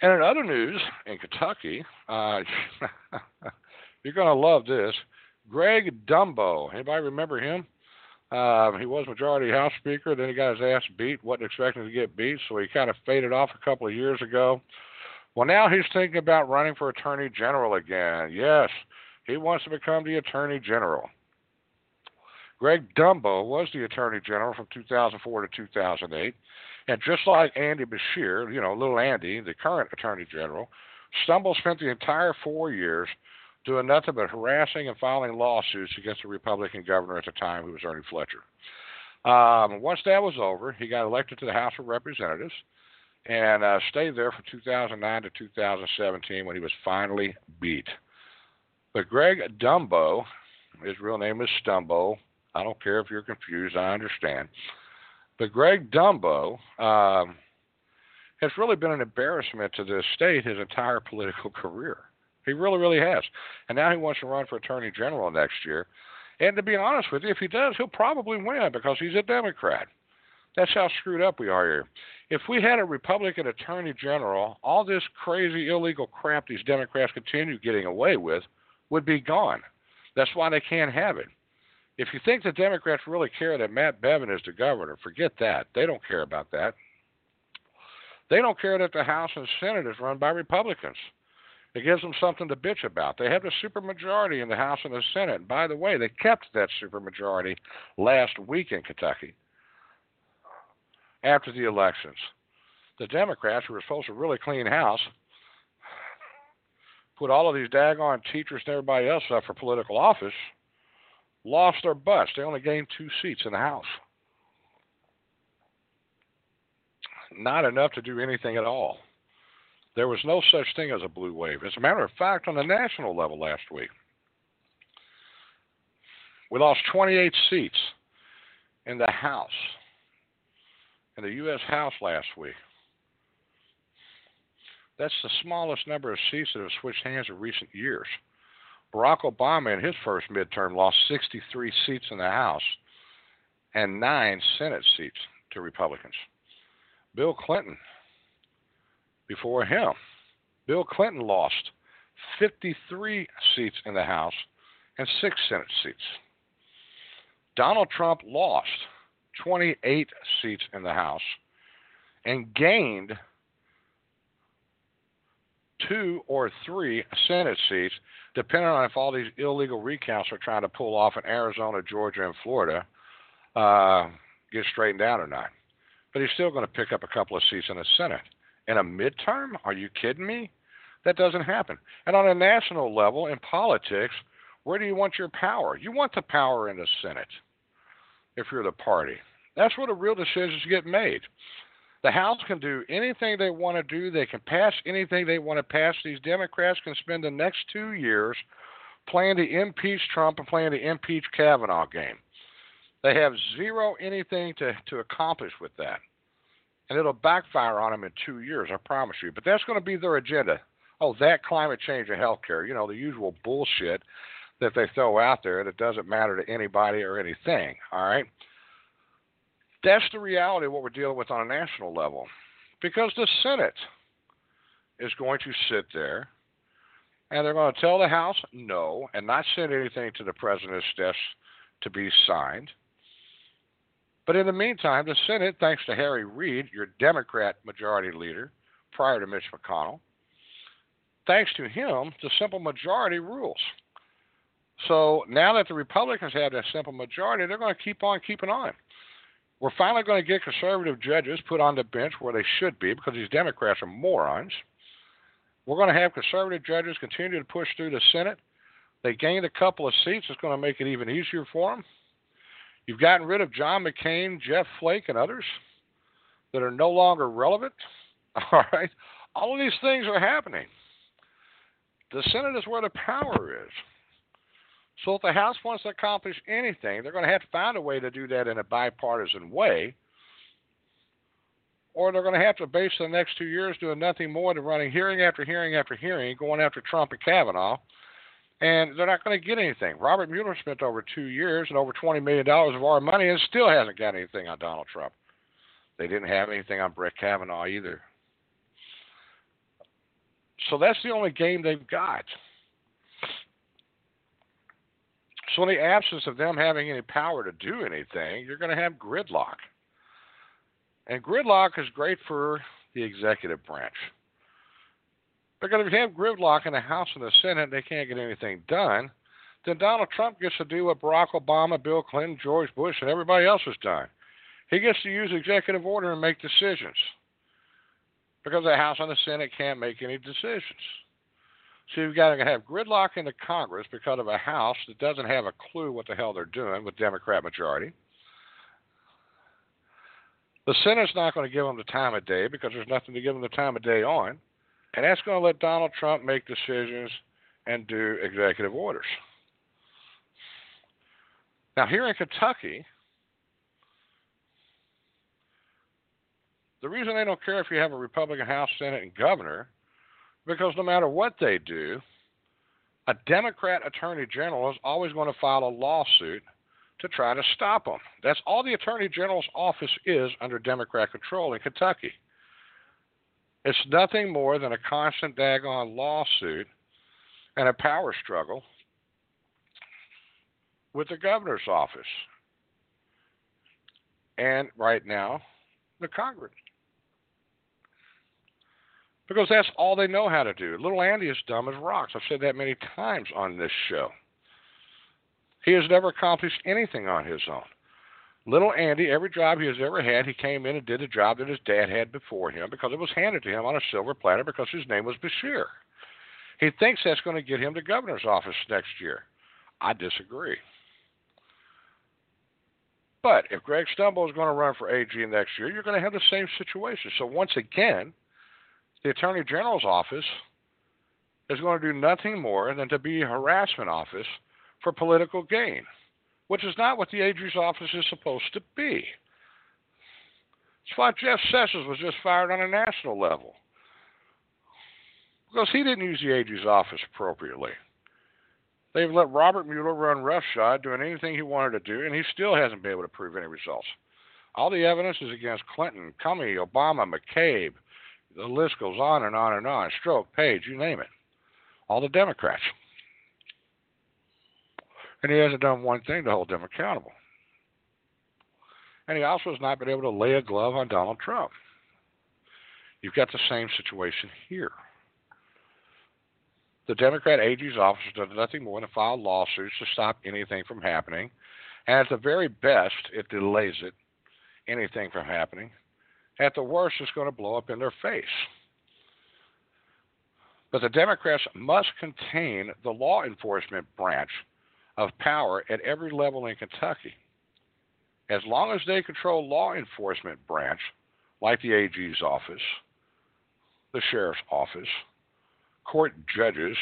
And in other news, in Kentucky, uh, you're going to love this. Greg Dumbo. Anybody remember him? Uh, he was Majority House Speaker. Then he got his ass beat. wasn't expecting to get beat, so he kind of faded off a couple of years ago. Well, now he's thinking about running for Attorney General again. Yes, he wants to become the Attorney General. Greg Dumbo was the Attorney General from 2004 to 2008. And just like Andy Beshear, you know, little Andy, the current Attorney General, Stumble spent the entire four years doing nothing but harassing and filing lawsuits against the Republican governor at the time, who was Ernie Fletcher. Um, once that was over, he got elected to the House of Representatives and uh, stayed there from 2009 to 2017 when he was finally beat. But Greg Dumbo, his real name is Stumbo. I don't care if you're confused, I understand. But Greg Dumbo um, has really been an embarrassment to this state his entire political career. He really, really has. And now he wants to run for Attorney General next year. And to be honest with you, if he does, he'll probably win because he's a Democrat. That's how screwed up we are here. If we had a Republican Attorney General, all this crazy illegal crap these Democrats continue getting away with would be gone. That's why they can't have it. If you think the Democrats really care that Matt Bevin is the governor, forget that. They don't care about that. They don't care that the House and Senate is run by Republicans. It gives them something to bitch about. They have the supermajority in the House and the Senate. And by the way, they kept that supermajority last week in Kentucky after the elections. The Democrats, who were supposed to really clean house, put all of these daggone teachers and everybody else up for political office, lost their butts. They only gained two seats in the House. Not enough to do anything at all. There was no such thing as a blue wave. As a matter of fact, on the national level last week, we lost 28 seats in the House, in the U.S. House last week. That's the smallest number of seats that have switched hands in recent years. Barack Obama, in his first midterm, lost 63 seats in the House and nine Senate seats to Republicans. Bill Clinton before him. Bill Clinton lost 53 seats in the House and six Senate seats. Donald Trump lost 28 seats in the House and gained two or three Senate seats, depending on if all these illegal recounts are trying to pull off in Arizona, Georgia, and Florida uh, get straightened out or not. But he's still going to pick up a couple of seats in the Senate in a midterm? Are you kidding me? That doesn't happen. And on a national level, in politics, where do you want your power? You want the power in the Senate if you're the party. That's where the real decisions get made. The House can do anything they want to do. They can pass anything they want to pass. These Democrats can spend the next two years playing to impeach Trump and playing to impeach Kavanaugh game. They have zero anything to, to accomplish with that. And it'll backfire on them in two years, I promise you. But that's going to be their agenda. Oh, that climate change and health care, you know, the usual bullshit that they throw out there that doesn't matter to anybody or anything. All right? That's the reality of what we're dealing with on a national level. Because the Senate is going to sit there and they're going to tell the House no and not send anything to the president's desk to be signed. But in the meantime, the Senate, thanks to Harry Reid, your Democrat majority leader prior to Mitch McConnell, thanks to him, the simple majority rules. So now that the Republicans have that simple majority, they're going to keep on keeping on. We're finally going to get conservative judges put on the bench where they should be because these Democrats are morons. We're going to have conservative judges continue to push through the Senate. They gained a couple of seats. It's going to make it even easier for them. You've gotten rid of John McCain, Jeff Flake, and others that are no longer relevant. All right. All of these things are happening. The Senate is where the power is. So if the House wants to accomplish anything, they're going to have to find a way to do that in a bipartisan way. Or they're going to have to base the next two years doing nothing more than running hearing after hearing after hearing, going after Trump and Kavanaugh. And they're not going to get anything. Robert Mueller spent over two years and over $20 million of our money and still hasn't got anything on Donald Trump. They didn't have anything on Brett Kavanaugh either. So that's the only game they've got. So, in the absence of them having any power to do anything, you're going to have gridlock. And gridlock is great for the executive branch. Because if you have gridlock in the House and the Senate, and they can't get anything done, then Donald Trump gets to do what Barack Obama, Bill Clinton, George Bush, and everybody else has done. He gets to use executive order and make decisions. Because the House and the Senate can't make any decisions. So you've got to have gridlock in the Congress because of a House that doesn't have a clue what the hell they're doing with Democrat majority. The Senate's not going to give them the time of day because there's nothing to give them the time of day on. And that's going to let Donald Trump make decisions and do executive orders. Now, here in Kentucky, the reason they don't care if you have a Republican House, Senate, and governor because no matter what they do, a Democrat attorney general is always going to file a lawsuit to try to stop them. That's all the attorney general's office is under Democrat control in Kentucky. It's nothing more than a constant daggone lawsuit and a power struggle with the governor's office. And right now, the Congress because that's all they know how to do. Little Andy is dumb as rocks. I've said that many times on this show. He has never accomplished anything on his own. Little Andy, every job he has ever had, he came in and did a job that his dad had before him because it was handed to him on a silver platter because his name was Beshear. He thinks that's going to get him to governor's office next year. I disagree. But if Greg Stumbo is going to run for AG next year, you're going to have the same situation. So once again, the Attorney General's office is going to do nothing more than to be a harassment office for political gain, which is not what the AG's office is supposed to be. It's why Jeff Sessions was just fired on a national level. Because he didn't use the AG's office appropriately. They've let Robert Mueller run roughshod doing anything he wanted to do, and he still hasn't been able to prove any results. All the evidence is against Clinton, Comey, Obama, McCabe, the list goes on and on and on. Strzok, Page, you name it. All the Democrats. And he hasn't done one thing to hold them accountable. And he also has not been able to lay a glove on Donald Trump. You've got the same situation here. The Democrat AG's office does nothing more than file lawsuits to stop anything from happening. And at the very best, it delays it, anything from happening. At the worst, it's going to blow up in their face. But the Democrats must contain the law enforcement branch of power at every level in Kentucky. As long as they control law enforcement branch, like the AG's office, the sheriff's office, court judges,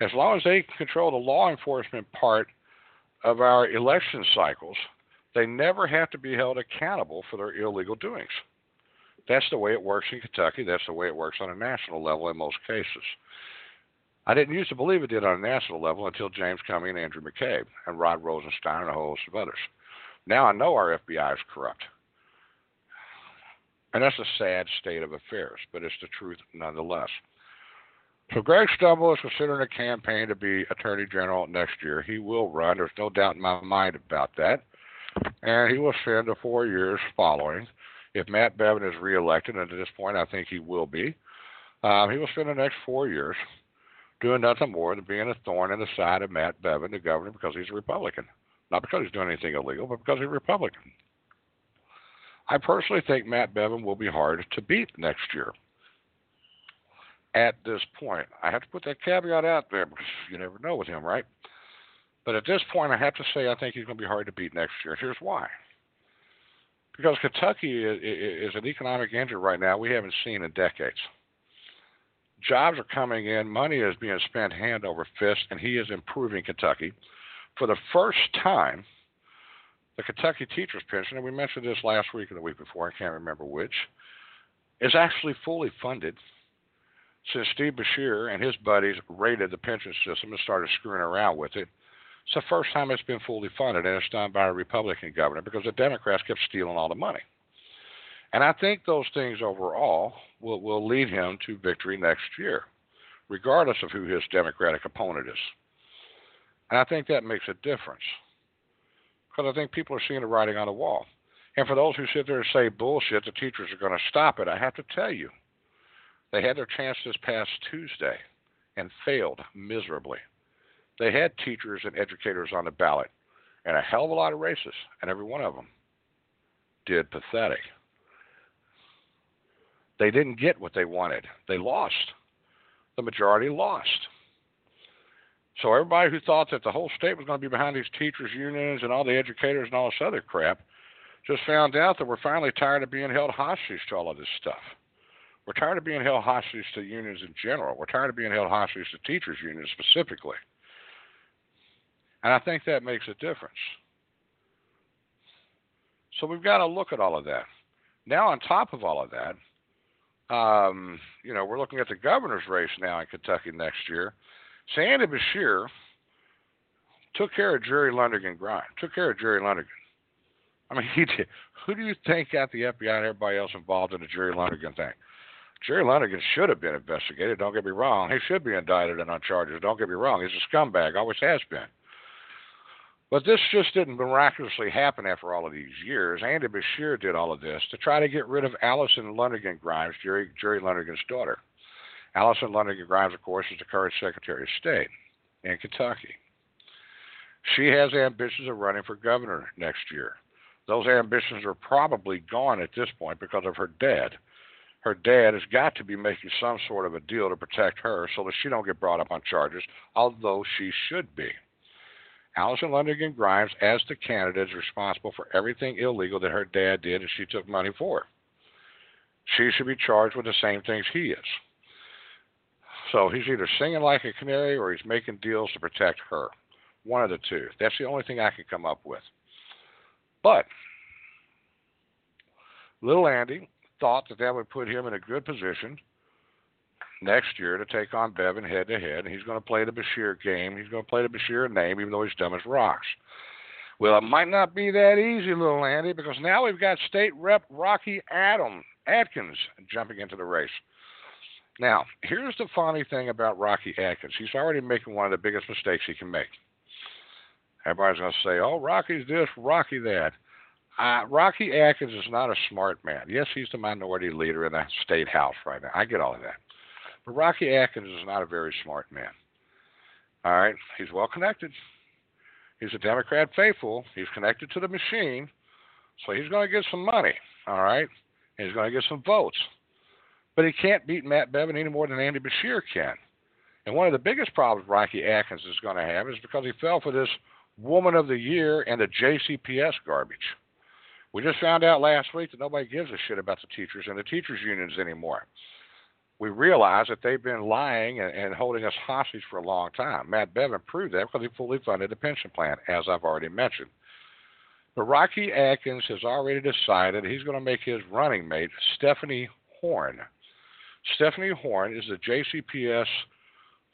as long as they control the law enforcement part of our election cycles, they never have to be held accountable for their illegal doings. That's the way it works in Kentucky. That's the way it works on a national level in most cases. I didn't used to believe it did on a national level until James Comey and Andrew McCabe and Rod Rosenstein and a whole host of others. Now I know our FBI is corrupt. And that's a sad state of affairs, but it's the truth nonetheless. So Greg Stumble is considering a campaign to be Attorney General next year. He will run. There's no doubt in my mind about that. And he will spend the four years following. If Matt Bevin is reelected, and at this point I think he will be, um, he will spend the next four years doing nothing more than being a thorn in the side of Matt Bevin, the governor, because he's a Republican. Not because he's doing anything illegal, but because he's a Republican. I personally think Matt Bevin will be hard to beat next year at this point. I have to put that caveat out there because you never know with him, right? But at this point, I have to say I think he's going to be hard to beat next year. Here's why. Because Kentucky is an economic engine right now we haven't seen in decades. Jobs are coming in, money is being spent hand over fist, and he is improving Kentucky. For the first time, the Kentucky teacher's pension, and we mentioned this last week or the week before, I can't remember which, is actually fully funded since Steve Beshear and his buddies raided the pension system and started screwing around with it. It's the first time it's been fully funded, and it's done by a Republican governor because the Democrats kept stealing all the money. And I think those things overall will, will lead him to victory next year, regardless of who his Democratic opponent is. And I think that makes a difference because I think people are seeing the writing on the wall. And for those who sit there and say bullshit, the teachers are going to stop it, I have to tell you, they had their chance this past Tuesday and failed miserably. They had teachers and educators on the ballot and a hell of a lot of races, and every one of them did pathetic. They didn't get what they wanted. They lost. The majority lost. So everybody who thought that the whole state was going to be behind these teachers unions and all the educators and all this other crap just found out that we're finally tired of being held hostage to all of this stuff. We're tired of being held hostage to unions in general. We're tired of being held hostage to teachers unions specifically. And I think that makes a difference. So we've got to look at all of that. Now, on top of all of that, um, you know, we're looking at the governor's race now in Kentucky next year. Sandy Beshear took care of Jerry Lundergan Grimes, took care of Jerry Lundergan. I mean, he did. Who do you think got the FBI and everybody else involved in the Jerry Lundergan thing? Jerry Lundergan should have been investigated. Don't get me wrong. He should be indicted and on charges. Don't get me wrong. He's a scumbag. Always has been. But this just didn't miraculously happen after all of these years. Andy Beshear did all of this to try to get rid of Alison Lundergan Grimes, Jerry, Jerry Lundergan's daughter. Alison Lundergan Grimes, of course, is the current Secretary of State in Kentucky. She has ambitions of running for governor next year. Those ambitions are probably gone at this point because of her dad her dad has got to be making some sort of a deal to protect her so that she don't get brought up on charges, although she should be. Alison Lundergan Grimes, as the candidate, is responsible for everything illegal that her dad did and she took money for. She should be charged with the same things he is. So he's either singing like a canary or he's making deals to protect her. One of the two. That's the only thing I can come up with. But little Andy thought that that would put him in a good position next year to take on Bevin head to head. He's going to play the Beshear game. He's going to play the Beshear name, even though he's dumb as rocks. Well, it might not be that easy, little Andy, because now we've got State Rep Rocky Adam Adkins jumping into the race. Now, here's the funny thing about Rocky Adkins. He's already making one of the biggest mistakes he can make. Everybody's going to say, "Oh, Rocky's this, Rocky that." Uh, Rocky Adkins is not a smart man. Yes, he's the minority leader in the state house right now. I get all of that. But Rocky Adkins is not a very smart man. All right? He's well connected. He's a Democrat faithful. He's connected to the machine. So he's going to get some money. All right? And he's going to get some votes. But he can't beat Matt Bevin any more than Andy Beshear can. And one of the biggest problems Rocky Adkins is going to have is because he fell for this Woman of the Year and the JCPS garbage. We just found out last week that nobody gives a shit about the teachers and the teachers unions anymore. We realize that they've been lying and, and holding us hostage for a long time. Matt Bevin proved that because he fully funded the pension plan, as I've already mentioned. But Rocky Adkins has already decided he's going to make his running mate Stephanie Horne. Stephanie Horne is the JCPS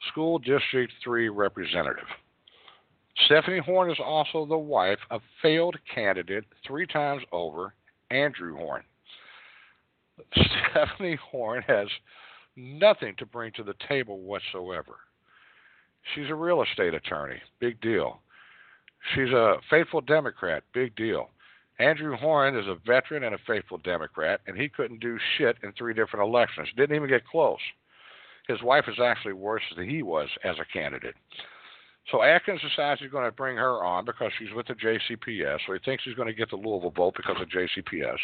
School District 3 representative. Stephanie Horne is also the wife of failed candidate three times over, Andrew Horne. Stephanie Horne has nothing to bring to the table whatsoever. She's a real estate attorney, big deal. She's a faithful Democrat, big deal. Andrew Horne is a veteran and a faithful Democrat, and he couldn't do shit in three different elections. Didn't even get close. His wife is actually worse than he was as a candidate. So Adkins decides he's going to bring her on because she's with the JCPS. So he thinks he's going to get the Louisville vote because of JCPS.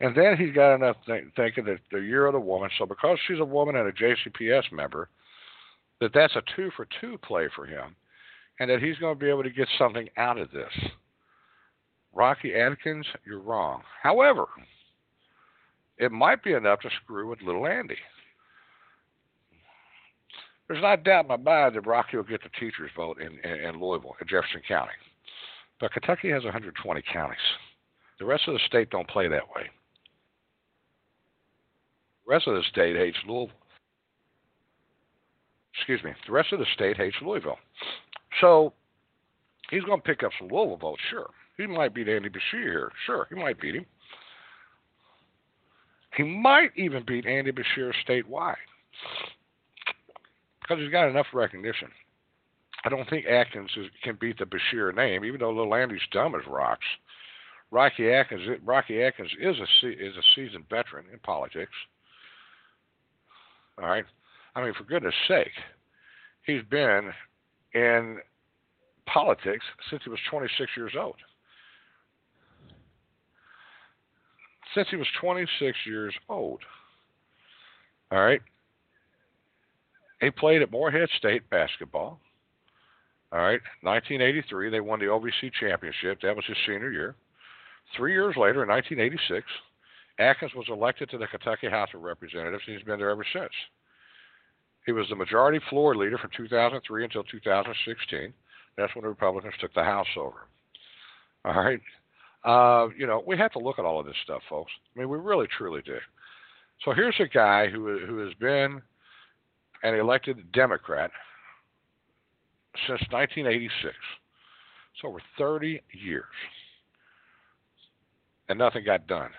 And then he's got enough th- thinking that the year of the woman. So because she's a woman and a JCPS member, that that's a two for two play for him, and that he's going to be able to get something out of this. Rocky Adkins, you're wrong. However, it might be enough to screw with little Andy. There's not doubt in my mind that Rocky will get the teachers' vote in, in, in Louisville, in Jefferson County. But Kentucky has 120 counties. The rest of the state don't play that way. The rest of the state hates Louisville. Excuse me. The rest of the state hates Louisville. So he's going to pick up some Louisville votes, sure. He might beat Andy Beshear here. Sure, he might beat him. He might even beat Andy Beshear statewide because he's got enough recognition. I don't think Adkins is, can beat the Beshear name, even though little Andy's dumb as rocks. Rocky Adkins, Rocky Adkins is a is a seasoned veteran in politics. All right, I mean, for goodness' sake, he's been in politics since he was 26 years old. Since he was 26 years old. All right, he played at Morehead State basketball. All right, 1983, they won the OVC championship. That was his senior year. Three years later, in 1986, Adkins was elected to the Kentucky House of Representatives, and he's been there ever since. He was the majority floor leader from 2003 until 2016. That's when the Republicans took the House over. All right. Uh, you know, we have to look at all of this stuff, folks. I mean, we really, truly do. So here's a guy who who has been an elected Democrat since 1986. It's over 30 years. And nothing got done.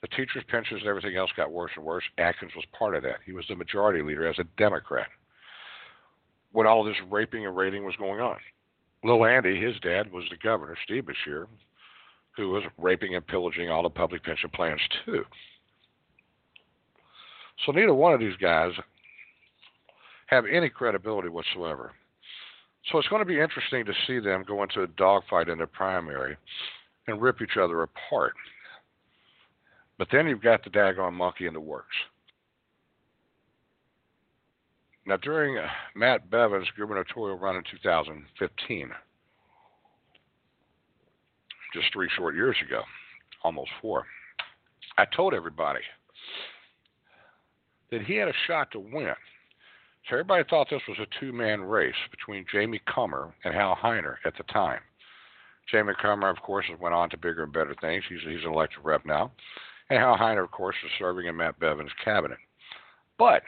The teachers' pensions and everything else got worse and worse. Adkins was part of that. He was the majority leader as a Democrat when all this raping and raiding was going on. Lil Andy, his dad, was the governor, Steve Beshear, who was raping and pillaging all the public pension plans too. So neither one of these guys have any credibility whatsoever. So it's going to be interesting to see them go into a dogfight in the primary and rip each other apart. But then you've got the daggone monkey in the works. Now, during uh, Matt Bevin's gubernatorial run in 2015, just three short years ago, almost four, I told everybody that he had a shot to win so everybody thought this was a two man race between Jamie Comer and Hal Heiner at the time. Jamie Comer, of course, went on to bigger and better things. He's, he's an elected rep now. And Hal Heiner, of course, was serving in Matt Bevin's cabinet. But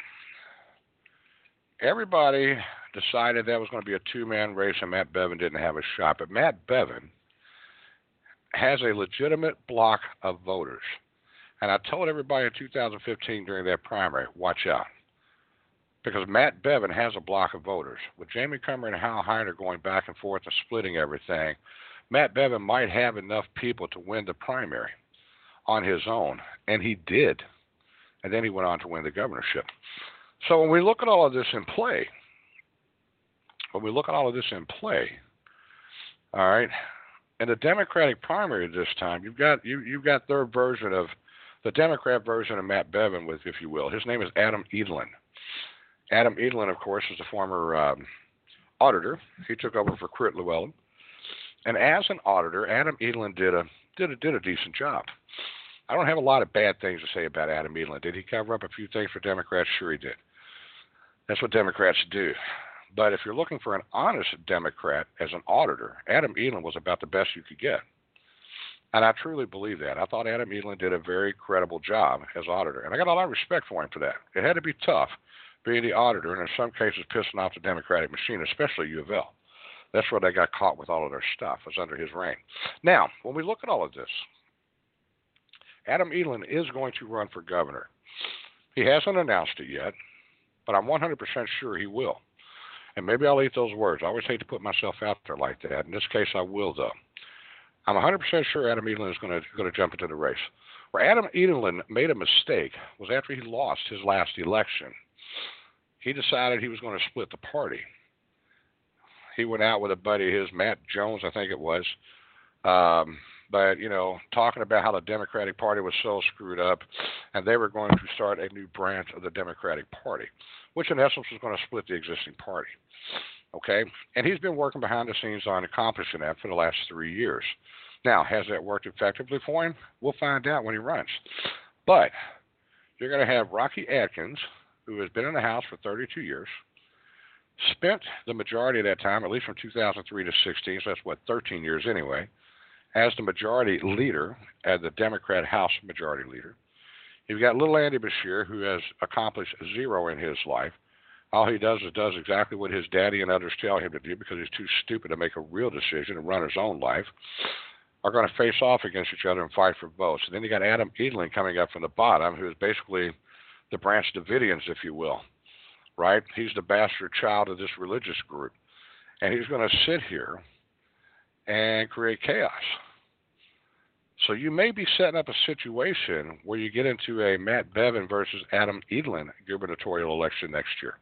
everybody decided that was going to be a two man race and Matt Bevin didn't have a shot. But Matt Bevin has a legitimate block of voters. And I told everybody in 2015 during that primary, watch out because Matt Bevin has a block of voters. With Jamie Comer and Hal Heiner going back and forth and splitting everything, Matt Bevin might have enough people to win the primary on his own, and he did. And then he went on to win the governorship. So when we look at all of this in play, when we look at all of this in play, all right, in the Democratic primary this time, you've got you you've got their version of the Democrat version of Matt Bevin, with if you will. His name is Adam Edelen. Adam Edelen, of course, is a former um, auditor. He took over for Crit Luallen, and as an auditor, Adam Edelen did a did a did a decent job. I don't have a lot of bad things to say about Adam Edelen. Did he cover up a few things for Democrats? Sure, he did. That's what Democrats do. But if you're looking for an honest Democrat as an auditor, Adam Edelen was about the best you could get. And I truly believe that. I thought Adam Edelen did a very credible job as auditor. And I got a lot of respect for him for that. It had to be tough being the auditor and in some cases pissing off the Democratic machine, especially U of L. That's where they got caught with all of their stuff, was under his reign. Now, when we look at all of this, Adam Edelen is going to run for governor. He hasn't announced it yet, but I'm 100% sure he will. And maybe I'll eat those words. I always hate to put myself out there like that. In this case, I will, though. I'm 100% sure Adam Edelen is going to, going to jump into the race. Where Adam Edelen made a mistake was after he lost his last election. He decided he was going to split the party. He went out with a buddy of his, Matt Jones, I think it was. Um, but you know, talking about how the Democratic Party was so screwed up, and they were going to start a new branch of the Democratic Party, which in essence was going to split the existing party. Okay, and he's been working behind the scenes on accomplishing that for the last three years. Now, has that worked effectively for him? We'll find out when he runs. But you're going to have Rocky Adkins, who has been in the House for 32 years, spent the majority of that time, at least from 2003 to 16, so that's what 13 years anyway, as the majority leader, as the Democrat House majority leader. You've got little Andy Beshear, who has accomplished zero in his life. All he does is does exactly what his daddy and others tell him to do because he's too stupid to make a real decision and run his own life. Are going to face off against each other and fight for votes. And then you got Adam Edelen coming up from the bottom, who is basically the Branch Davidians, if you will, right? He's the bastard child of this religious group. And he's going to sit here and create chaos. So you may be setting up a situation where you get into a Matt Bevin versus Adam Edelen gubernatorial election next year.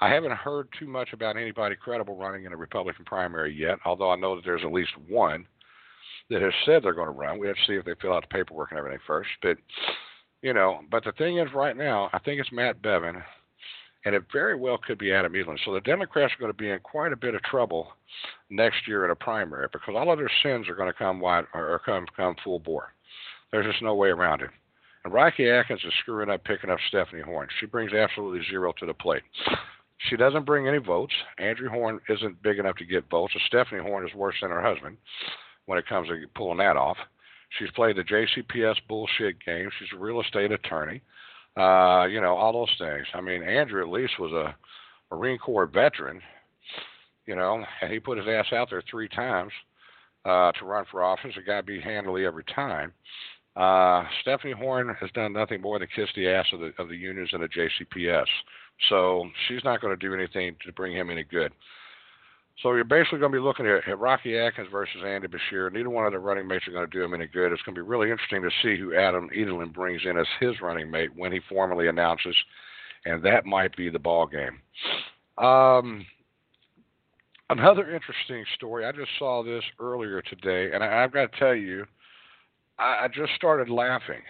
I haven't heard too much about anybody credible running in a Republican primary yet, although I know that there's at least one that has said they're going to run. We have to see if they fill out the paperwork and everything first. But you know, but the thing is, right now, I think it's Matt Bevin and it very well could be Adam Edelen. So the Democrats are going to be in quite a bit of trouble next year in a primary because all of their sins are going to come wide or come come full bore. There's just no way around it. And Rocky Adkins is screwing up picking up Stephanie Horne. She brings absolutely zero to the plate. She doesn't bring any votes. Andrew Horne isn't big enough to get votes. So Stephanie Horne is worse than her husband when it comes to pulling that off. She's played the JCPS bullshit game. She's a real estate attorney. Uh, you know, all those things. I mean, Andrew at least was a Marine Corps veteran, you know, and he put his ass out there three times uh, to run for office. The guy beat handily every time. Uh, Stephanie Horne has done nothing more than kiss the ass of the of the unions and the JCPS. So she's not going to do anything to bring him any good. So you're basically going to be looking at, at Rocky Adkins versus Andy Beshear. Neither one of the running mates are going to do him any good. It's going to be really interesting to see who Adam Edelen brings in as his running mate when he formally announces, and that might be the ball game. Um, another interesting story. I just saw this earlier today, and I, I've got to tell you, I, I just started laughing.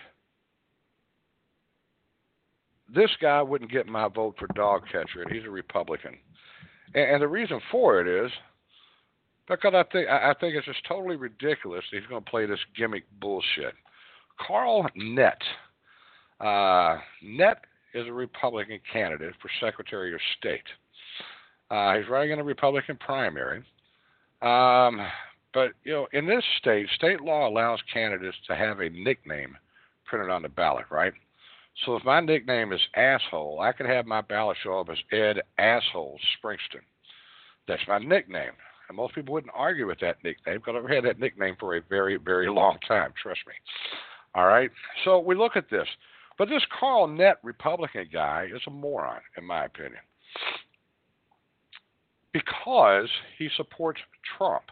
This guy wouldn't get my vote for dog catcher, and he's a Republican. And, and the reason for it is because I think I think it's just totally ridiculous that he's going to play this gimmick bullshit. Carl Nett, uh, Nett is a Republican candidate for Secretary of State. Uh, he's running in a Republican primary. Um, but you know, in this state, state law allows candidates to have a nickname printed on the ballot, right? So if my nickname is asshole, I could have my ballot show up as Ed Asshole Springston. That's my nickname. And most people wouldn't argue with that nickname because I've had that nickname for a very, very long time, trust me. All right? So we look at this. But this Carl Nett Republican guy is a moron, in my opinion. Because he supports Trump.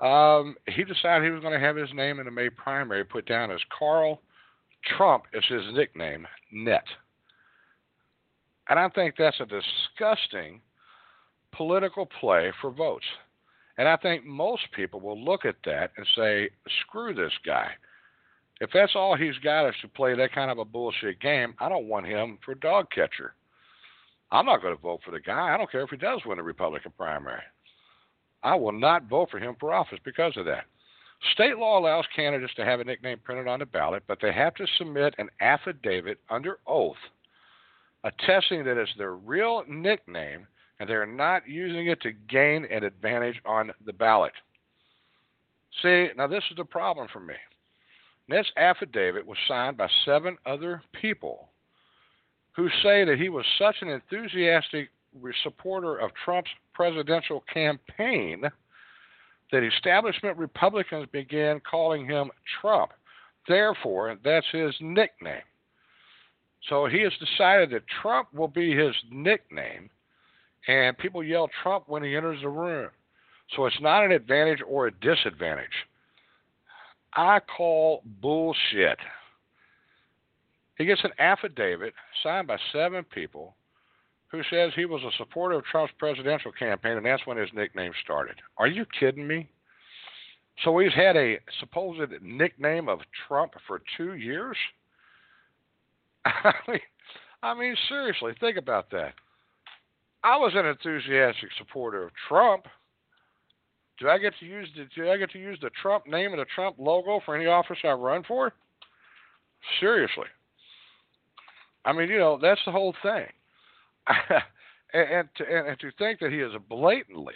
Um, he decided he was going to have his name in the May primary put down as Carl Trump is his nickname, Nett. And I think that's a disgusting political play for votes. And I think most people will look at that and say, screw this guy. If that's all he's got is to play that kind of a bullshit game, I don't want him for dog catcher. I'm not going to vote for the guy. I don't care if he does win a Republican primary. I will not vote for him for office because of that. State law allows candidates to have a nickname printed on the ballot, but they have to submit an affidavit under oath attesting that it's their real nickname and they're not using it to gain an advantage on the ballot. See, now this is the problem for me. This affidavit was signed by seven other people who say that he was such an enthusiastic supporter of Trump's presidential campaign that establishment Republicans began calling him Trump. Therefore, that's his nickname. So he has decided that Trump will be his nickname, and people yell Trump when he enters the room. So it's not an advantage or a disadvantage. I call bullshit. He gets an affidavit signed by seven people who says he was a supporter of Trump's presidential campaign, and that's when his nickname started. Are you kidding me? So he's had a supposed nickname of Trump for two years? I mean, I mean, seriously, think about that. I was an enthusiastic supporter of Trump. Do I get to use the do I get to use the Trump name and the Trump logo for any office I run for? Seriously. I mean, you know, that's the whole thing. and, and, to, and, and to think that he is blatantly,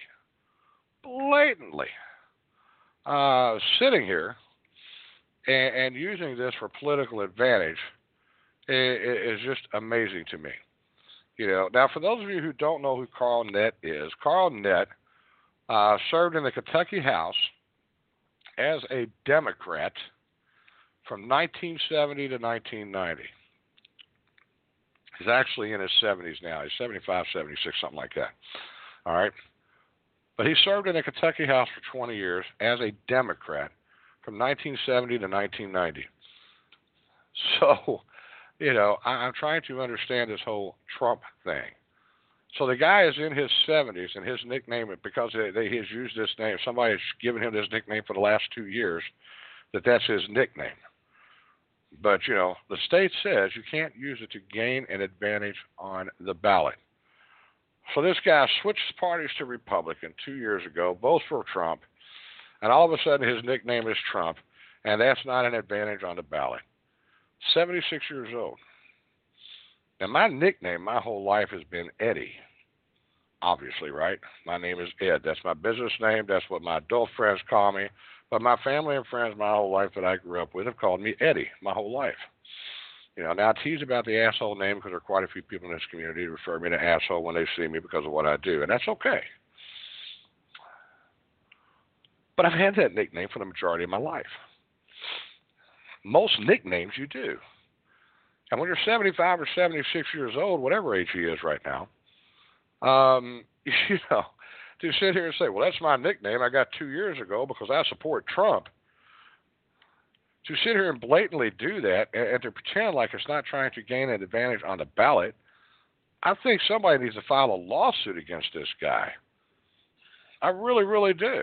blatantly uh, sitting here and, and using this for political advantage is just amazing to me. You know, now for those of you who don't know who Carl Nett is, Carl Nett uh, served in the Kentucky House as a Democrat from 1970 to 1990. He's actually in his 70s now. He's 75, 76, something like that. All right. But he served in the Kentucky House for 20 years as a Democrat from 1970 to 1990. So you know, I, am trying to understand this whole Trump thing. So the guy is in his 70s, and his nickname, because they, they, he has used this name, somebody has given him this nickname for the last two years, that that's his nickname. But, you know, the state says you can't use it to gain an advantage on the ballot. So this guy switches parties to Republican two years ago, both for Trump, and all of a sudden his nickname is Trump, and that's not an advantage on the ballot. 76 years old. Now, my nickname my whole life has been Eddie. Obviously, right? My name is Ed. That's my business name. That's what my adult friends call me. But my family and friends my whole life that I grew up with have called me Eddie my whole life. You know, now I tease about the asshole name because there are quite a few people in this community who refer me to asshole when they see me because of what I do, and that's okay. But I've had that nickname for the majority of my life most nicknames you do. And when you're 75 or 76 years old, whatever age he is right now, um, you know, to sit here and say, well, that's my nickname I got two years ago because I support Trump. To sit here and blatantly do that and, and to pretend like it's not trying to gain an advantage on the ballot, I think somebody needs to file a lawsuit against this guy. I really, really do.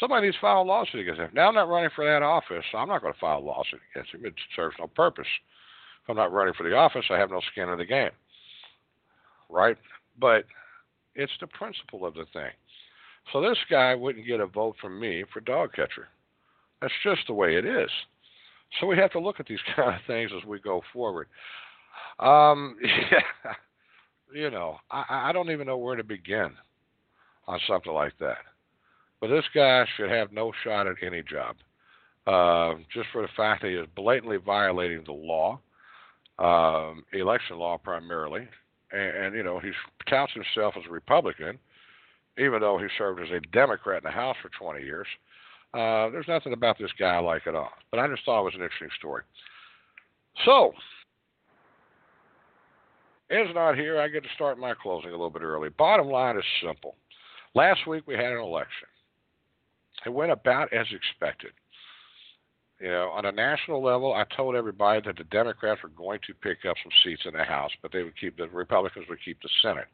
Somebody needs to file a lawsuit against him. Now I'm not running for that office, so I'm not going to file a lawsuit against him. It serves no purpose. If I'm not running for the office, I have no skin in the game. Right? But it's the principle of the thing. So this guy wouldn't get a vote from me for dog catcher. That's just the way it is. So we have to look at these kind of things as we go forward. Um, yeah, you know, I, I don't even know where to begin on something like that. But this guy should have no shot at any job, uh, just for the fact that he is blatantly violating the law, um, election law primarily, and, and you know he touts himself as a Republican, even though he served as a Democrat in the House for 20 years. Uh, there's nothing about this guy I like at all. But I just thought it was an interesting story. So, Ed's not here. I get to start my closing a little bit early. Bottom line is simple. Last week we had an election. It went about as expected. You know, on a national level, I told everybody that the Democrats were going to pick up some seats in the House, but they would keep the Republicans would keep the Senate.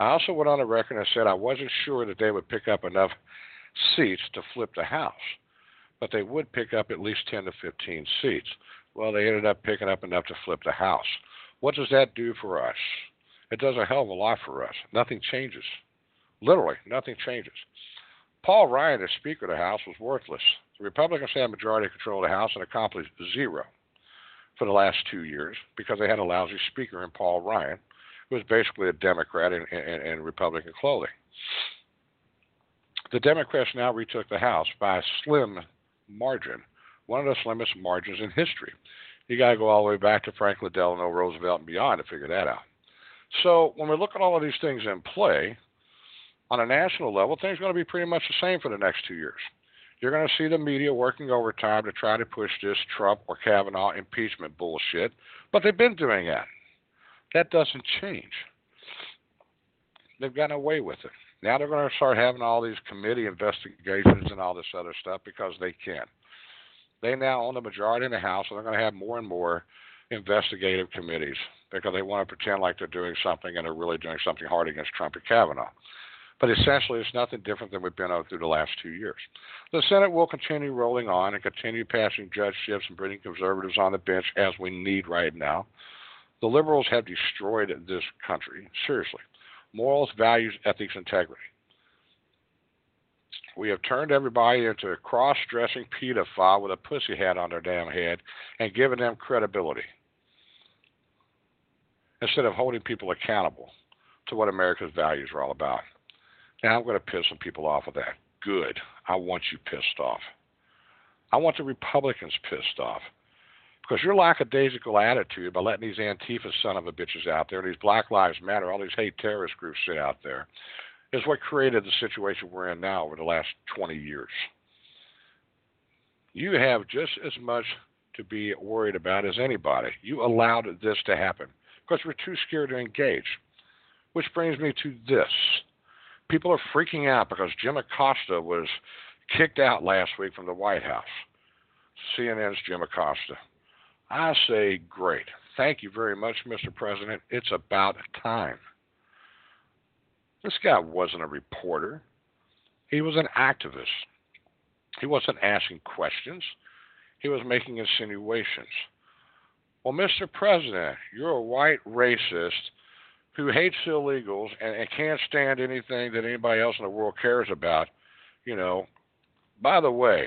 I also went on the record and said I wasn't sure that they would pick up enough seats to flip the House. but they would pick up at least 10 to 15 seats. Well, they ended up picking up enough to flip the House. What does that do for us? It does a hell of a lot for us. Nothing changes. Literally, nothing changes. Paul Ryan, as Speaker of the House, was worthless. The Republicans had majority control of the House and accomplished zero for the last two years because they had a lousy Speaker in Paul Ryan, who was basically a Democrat in, in, in Republican clothing. The Democrats now retook the House by a slim margin, one of the slimmest margins in history. You got to go all the way back to Franklin Delano Roosevelt and beyond to figure that out. So when we look at all of these things in play, on a national level, things are going to be pretty much the same for the next two years. You're going to see the media working overtime to try to push this Trump or Kavanaugh impeachment bullshit, but they've been doing that. That doesn't change. They've gotten away with it. Now they're going to start having all these committee investigations and all this other stuff because they can. They now own the majority in the House, and they're going to have more and more investigative committees because they want to pretend like they're doing something and they're really doing something hard against Trump and Kavanaugh. But essentially, it's nothing different than we've been on through the last two years. The Senate will continue rolling on and continue passing judgeships and bringing conservatives on the bench as we need right now. The liberals have destroyed this country, seriously. Morals, values, ethics, integrity. We have turned everybody into a cross dressing pedophile with a pussy hat on their damn head and given them credibility instead of holding people accountable to what America's values are all about. And I'm going to piss some people off with that. Good. I want you pissed off. I want the Republicans pissed off. Because your lackadaisical attitude by letting these Antifa son of a bitches out there, these Black Lives Matter, all these hate terrorist groups sit out there, is what created the situation we're in now over the last 20 years. You have just as much to be worried about as anybody. You allowed this to happen because we're too scared to engage. Which brings me to this people are freaking out because Jim Acosta was kicked out last week from the White House. CNN's Jim Acosta. I say, great. Thank you very much, Mr. President. It's about time. This guy wasn't a reporter, he was an activist. He wasn't asking questions, he was making insinuations. Well, Mr. President, you're a white racist who hates illegals and, and can't stand anything that anybody else in the world cares about, you know, by the way,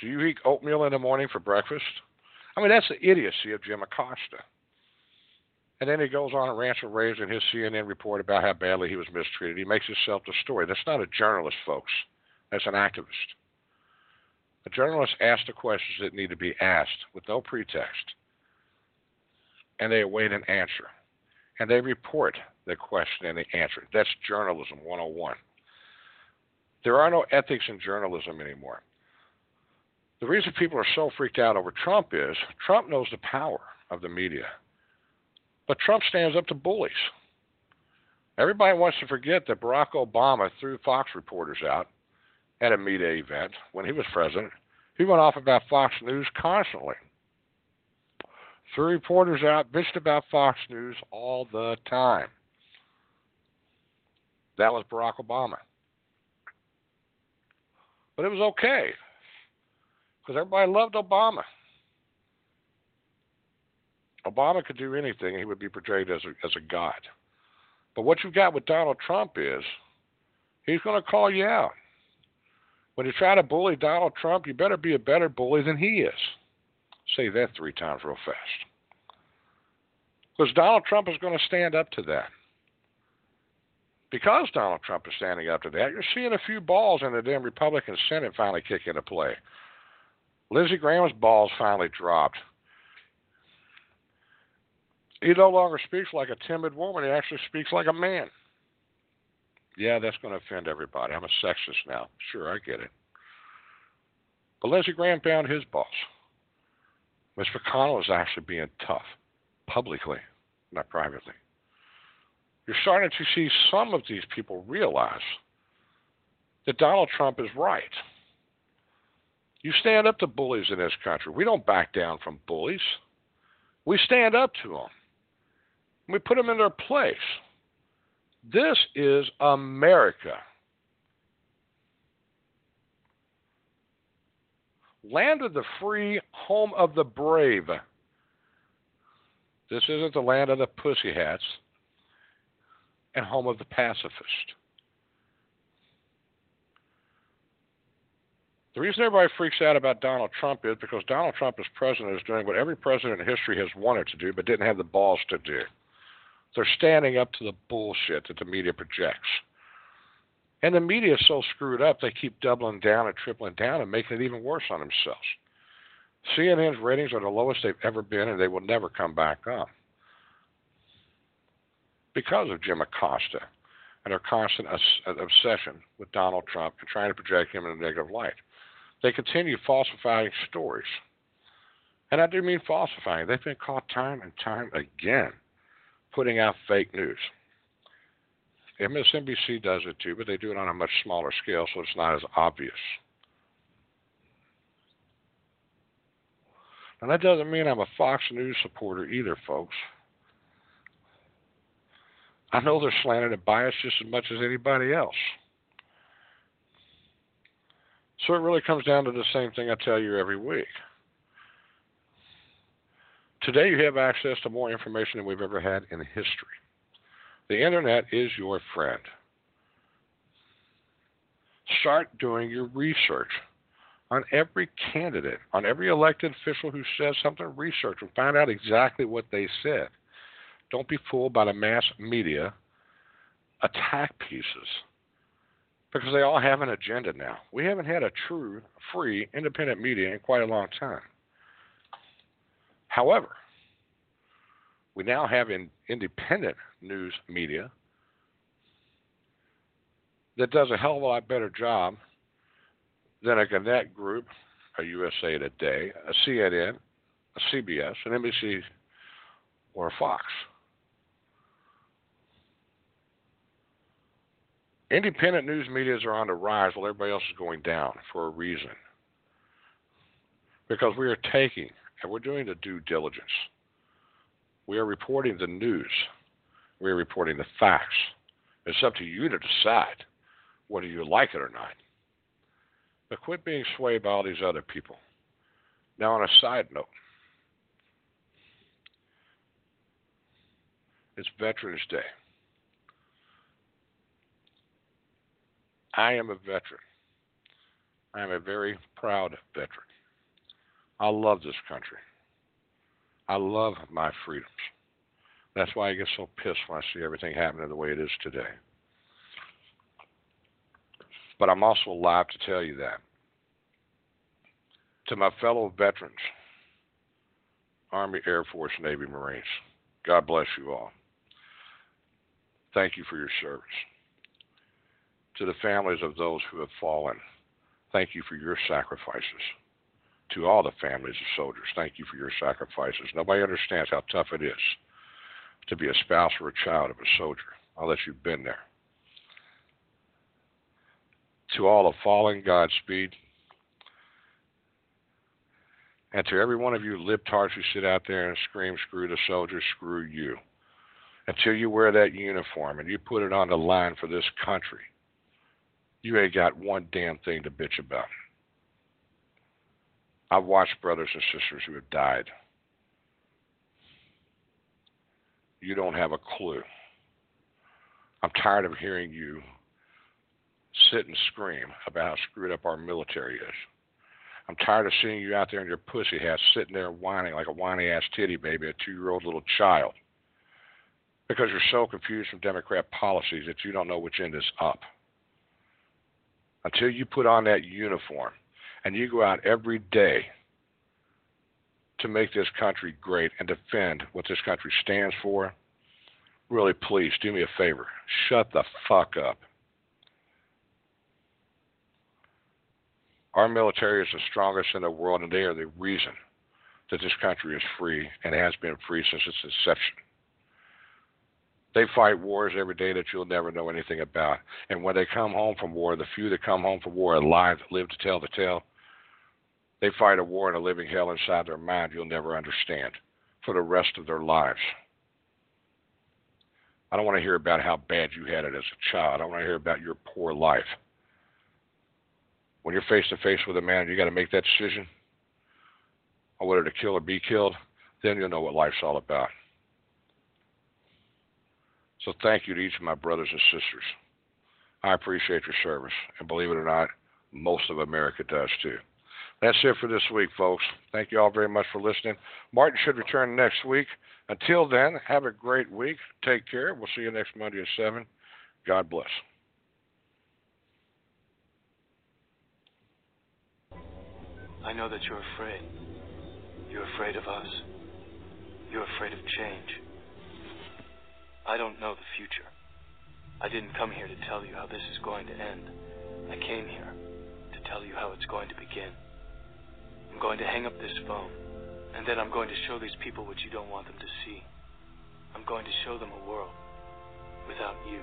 do you eat oatmeal in the morning for breakfast? I mean, that's the idiocy of Jim Acosta. And then he goes on and rants and raves in his CNN report about how badly he was mistreated. He makes himself the story. That's not a journalist, folks. That's an activist. A journalist asks the questions that need to be asked with no pretext, and they await an answer and they report the question and the answer. That's journalism 101. There are no ethics in journalism anymore. The reason people are so freaked out over Trump is Trump knows the power of the media. But Trump stands up to bullies. Everybody wants to forget that Barack Obama threw Fox reporters out at a media event when he was president. He went off about Fox News constantly. Three reporters out bitched about Fox News all the time. That was Barack Obama. But it was okay because everybody loved Obama. Obama could do anything, he would be portrayed as a, as a god. But what you've got with Donald Trump is he's going to call you out. When you try to bully Donald Trump, you better be a better bully than he is. Say that three times real fast. Because Donald Trump is going to stand up to that. Because Donald Trump is standing up to that, you're seeing a few balls in the damn Republican Senate finally kick into play. Lindsey Graham's balls finally dropped. He no longer speaks like a timid woman, he actually speaks like a man. Yeah, that's going to offend everybody. I'm a sexist now. Sure, I get it. But Lindsey Graham found his balls. Mitch McConnell is actually being tough, publicly, not privately. You're starting to see some of these people realize that Donald Trump is right. You stand up to bullies in this country. We don't back down from bullies. We stand up to them. We put them in their place. This is America. Land of the free, home of the brave. This isn't the land of the pussy hats and home of the pacifist. The reason everybody freaks out about Donald Trump is because Donald Trump as president is doing what every president in history has wanted to do but didn't have the balls to do. They're standing up to the bullshit that the media projects. And the media is so screwed up, they keep doubling down and tripling down and making it even worse on themselves. CNN's ratings are the lowest they've ever been, and they will never come back up because of Jim Acosta and their constant obsession with Donald Trump and trying to project him in a negative light. They continue falsifying stories. And I do mean falsifying. They've been caught time and time again putting out fake news. MSNBC does it too, but they do it on a much smaller scale, so it's not as obvious. And that doesn't mean I'm a Fox News supporter either, folks. I know they're slanted and biased just as much as anybody else. So it really comes down to the same thing I tell you every week. Today, you have access to more information than we've ever had in history. The internet is your friend. Start doing your research on every candidate, on every elected official who says something, research and find out exactly what they said. Don't be fooled by the mass media attack pieces because they all have an agenda now. We haven't had a true, free, independent media in quite a long time. However, we now have in independent news media that does a hell of a lot better job than a Gannett Group, a USA Today, a CNN, a CBS, an NBC, or a Fox. Independent news medias are on the rise while everybody else is going down for a reason. Because we are taking and we're doing the due diligence. We are reporting the news. We are reporting the facts. It's up to you to decide whether you like it or not. But quit being swayed by all these other people. Now, on a side note, it's Veterans Day. I am a veteran. I am a very proud veteran. I love this country. I love my freedoms. That's why I get so pissed when I see everything happening the way it is today. But I'm also alive to tell you that. To my fellow veterans, Army, Air Force, Navy, Marines, God bless you all. Thank you for your service to the families of those who have fallen. Thank you for your sacrifices. To all the families of soldiers, thank you for your sacrifices. Nobody understands how tough it is to be a spouse or a child of a soldier unless you've been there. To all the fallen, Godspeed. And to every one of you libtards who sit out there and scream, screw the soldiers, screw you. Until you wear that uniform and you put it on the line for this country, you ain't got one damn thing to bitch about. I've watched brothers and sisters who have died. You don't have a clue. I'm tired of hearing you sit and scream about how screwed up our military is. I'm tired of seeing you out there in your pussy hat sitting there whining like a whiny ass titty baby, a two year old little child. Because you're so confused from Democrat policies that you don't know which end is up until you put on that uniform and you go out every day to make this country great and defend what this country stands for, really please do me a favor. Shut the fuck up. Our military is the strongest in the world, and they are the reason that this country is free and has been free since its inception. They fight wars every day that you'll never know anything about. And when they come home from war, the few that come home from war alive live to tell the tale, they fight a war in a living hell inside their mind you'll never understand for the rest of their lives. I don't want to hear about how bad you had it as a child. I don't want to hear about your poor life. When you're face to face with a man and you got to make that decision, on whether to kill or be killed, then you'll know what life's all about. So thank you to each of my brothers and sisters. I appreciate your service, and believe it or not, most of America does too. That's it for this week, folks. Thank you all very much for listening. Martin should return next week. Until then, have a great week. Take care. We'll see you next Monday at 7. God bless. I know that you're afraid. You're afraid of us. You're afraid of change. I don't know the future. I didn't come here to tell you how this is going to end. I came here to tell you how it's going to begin. I'm going to hang up this phone, and then I'm going to show these people what you don't want them to see. I'm going to show them a world without you.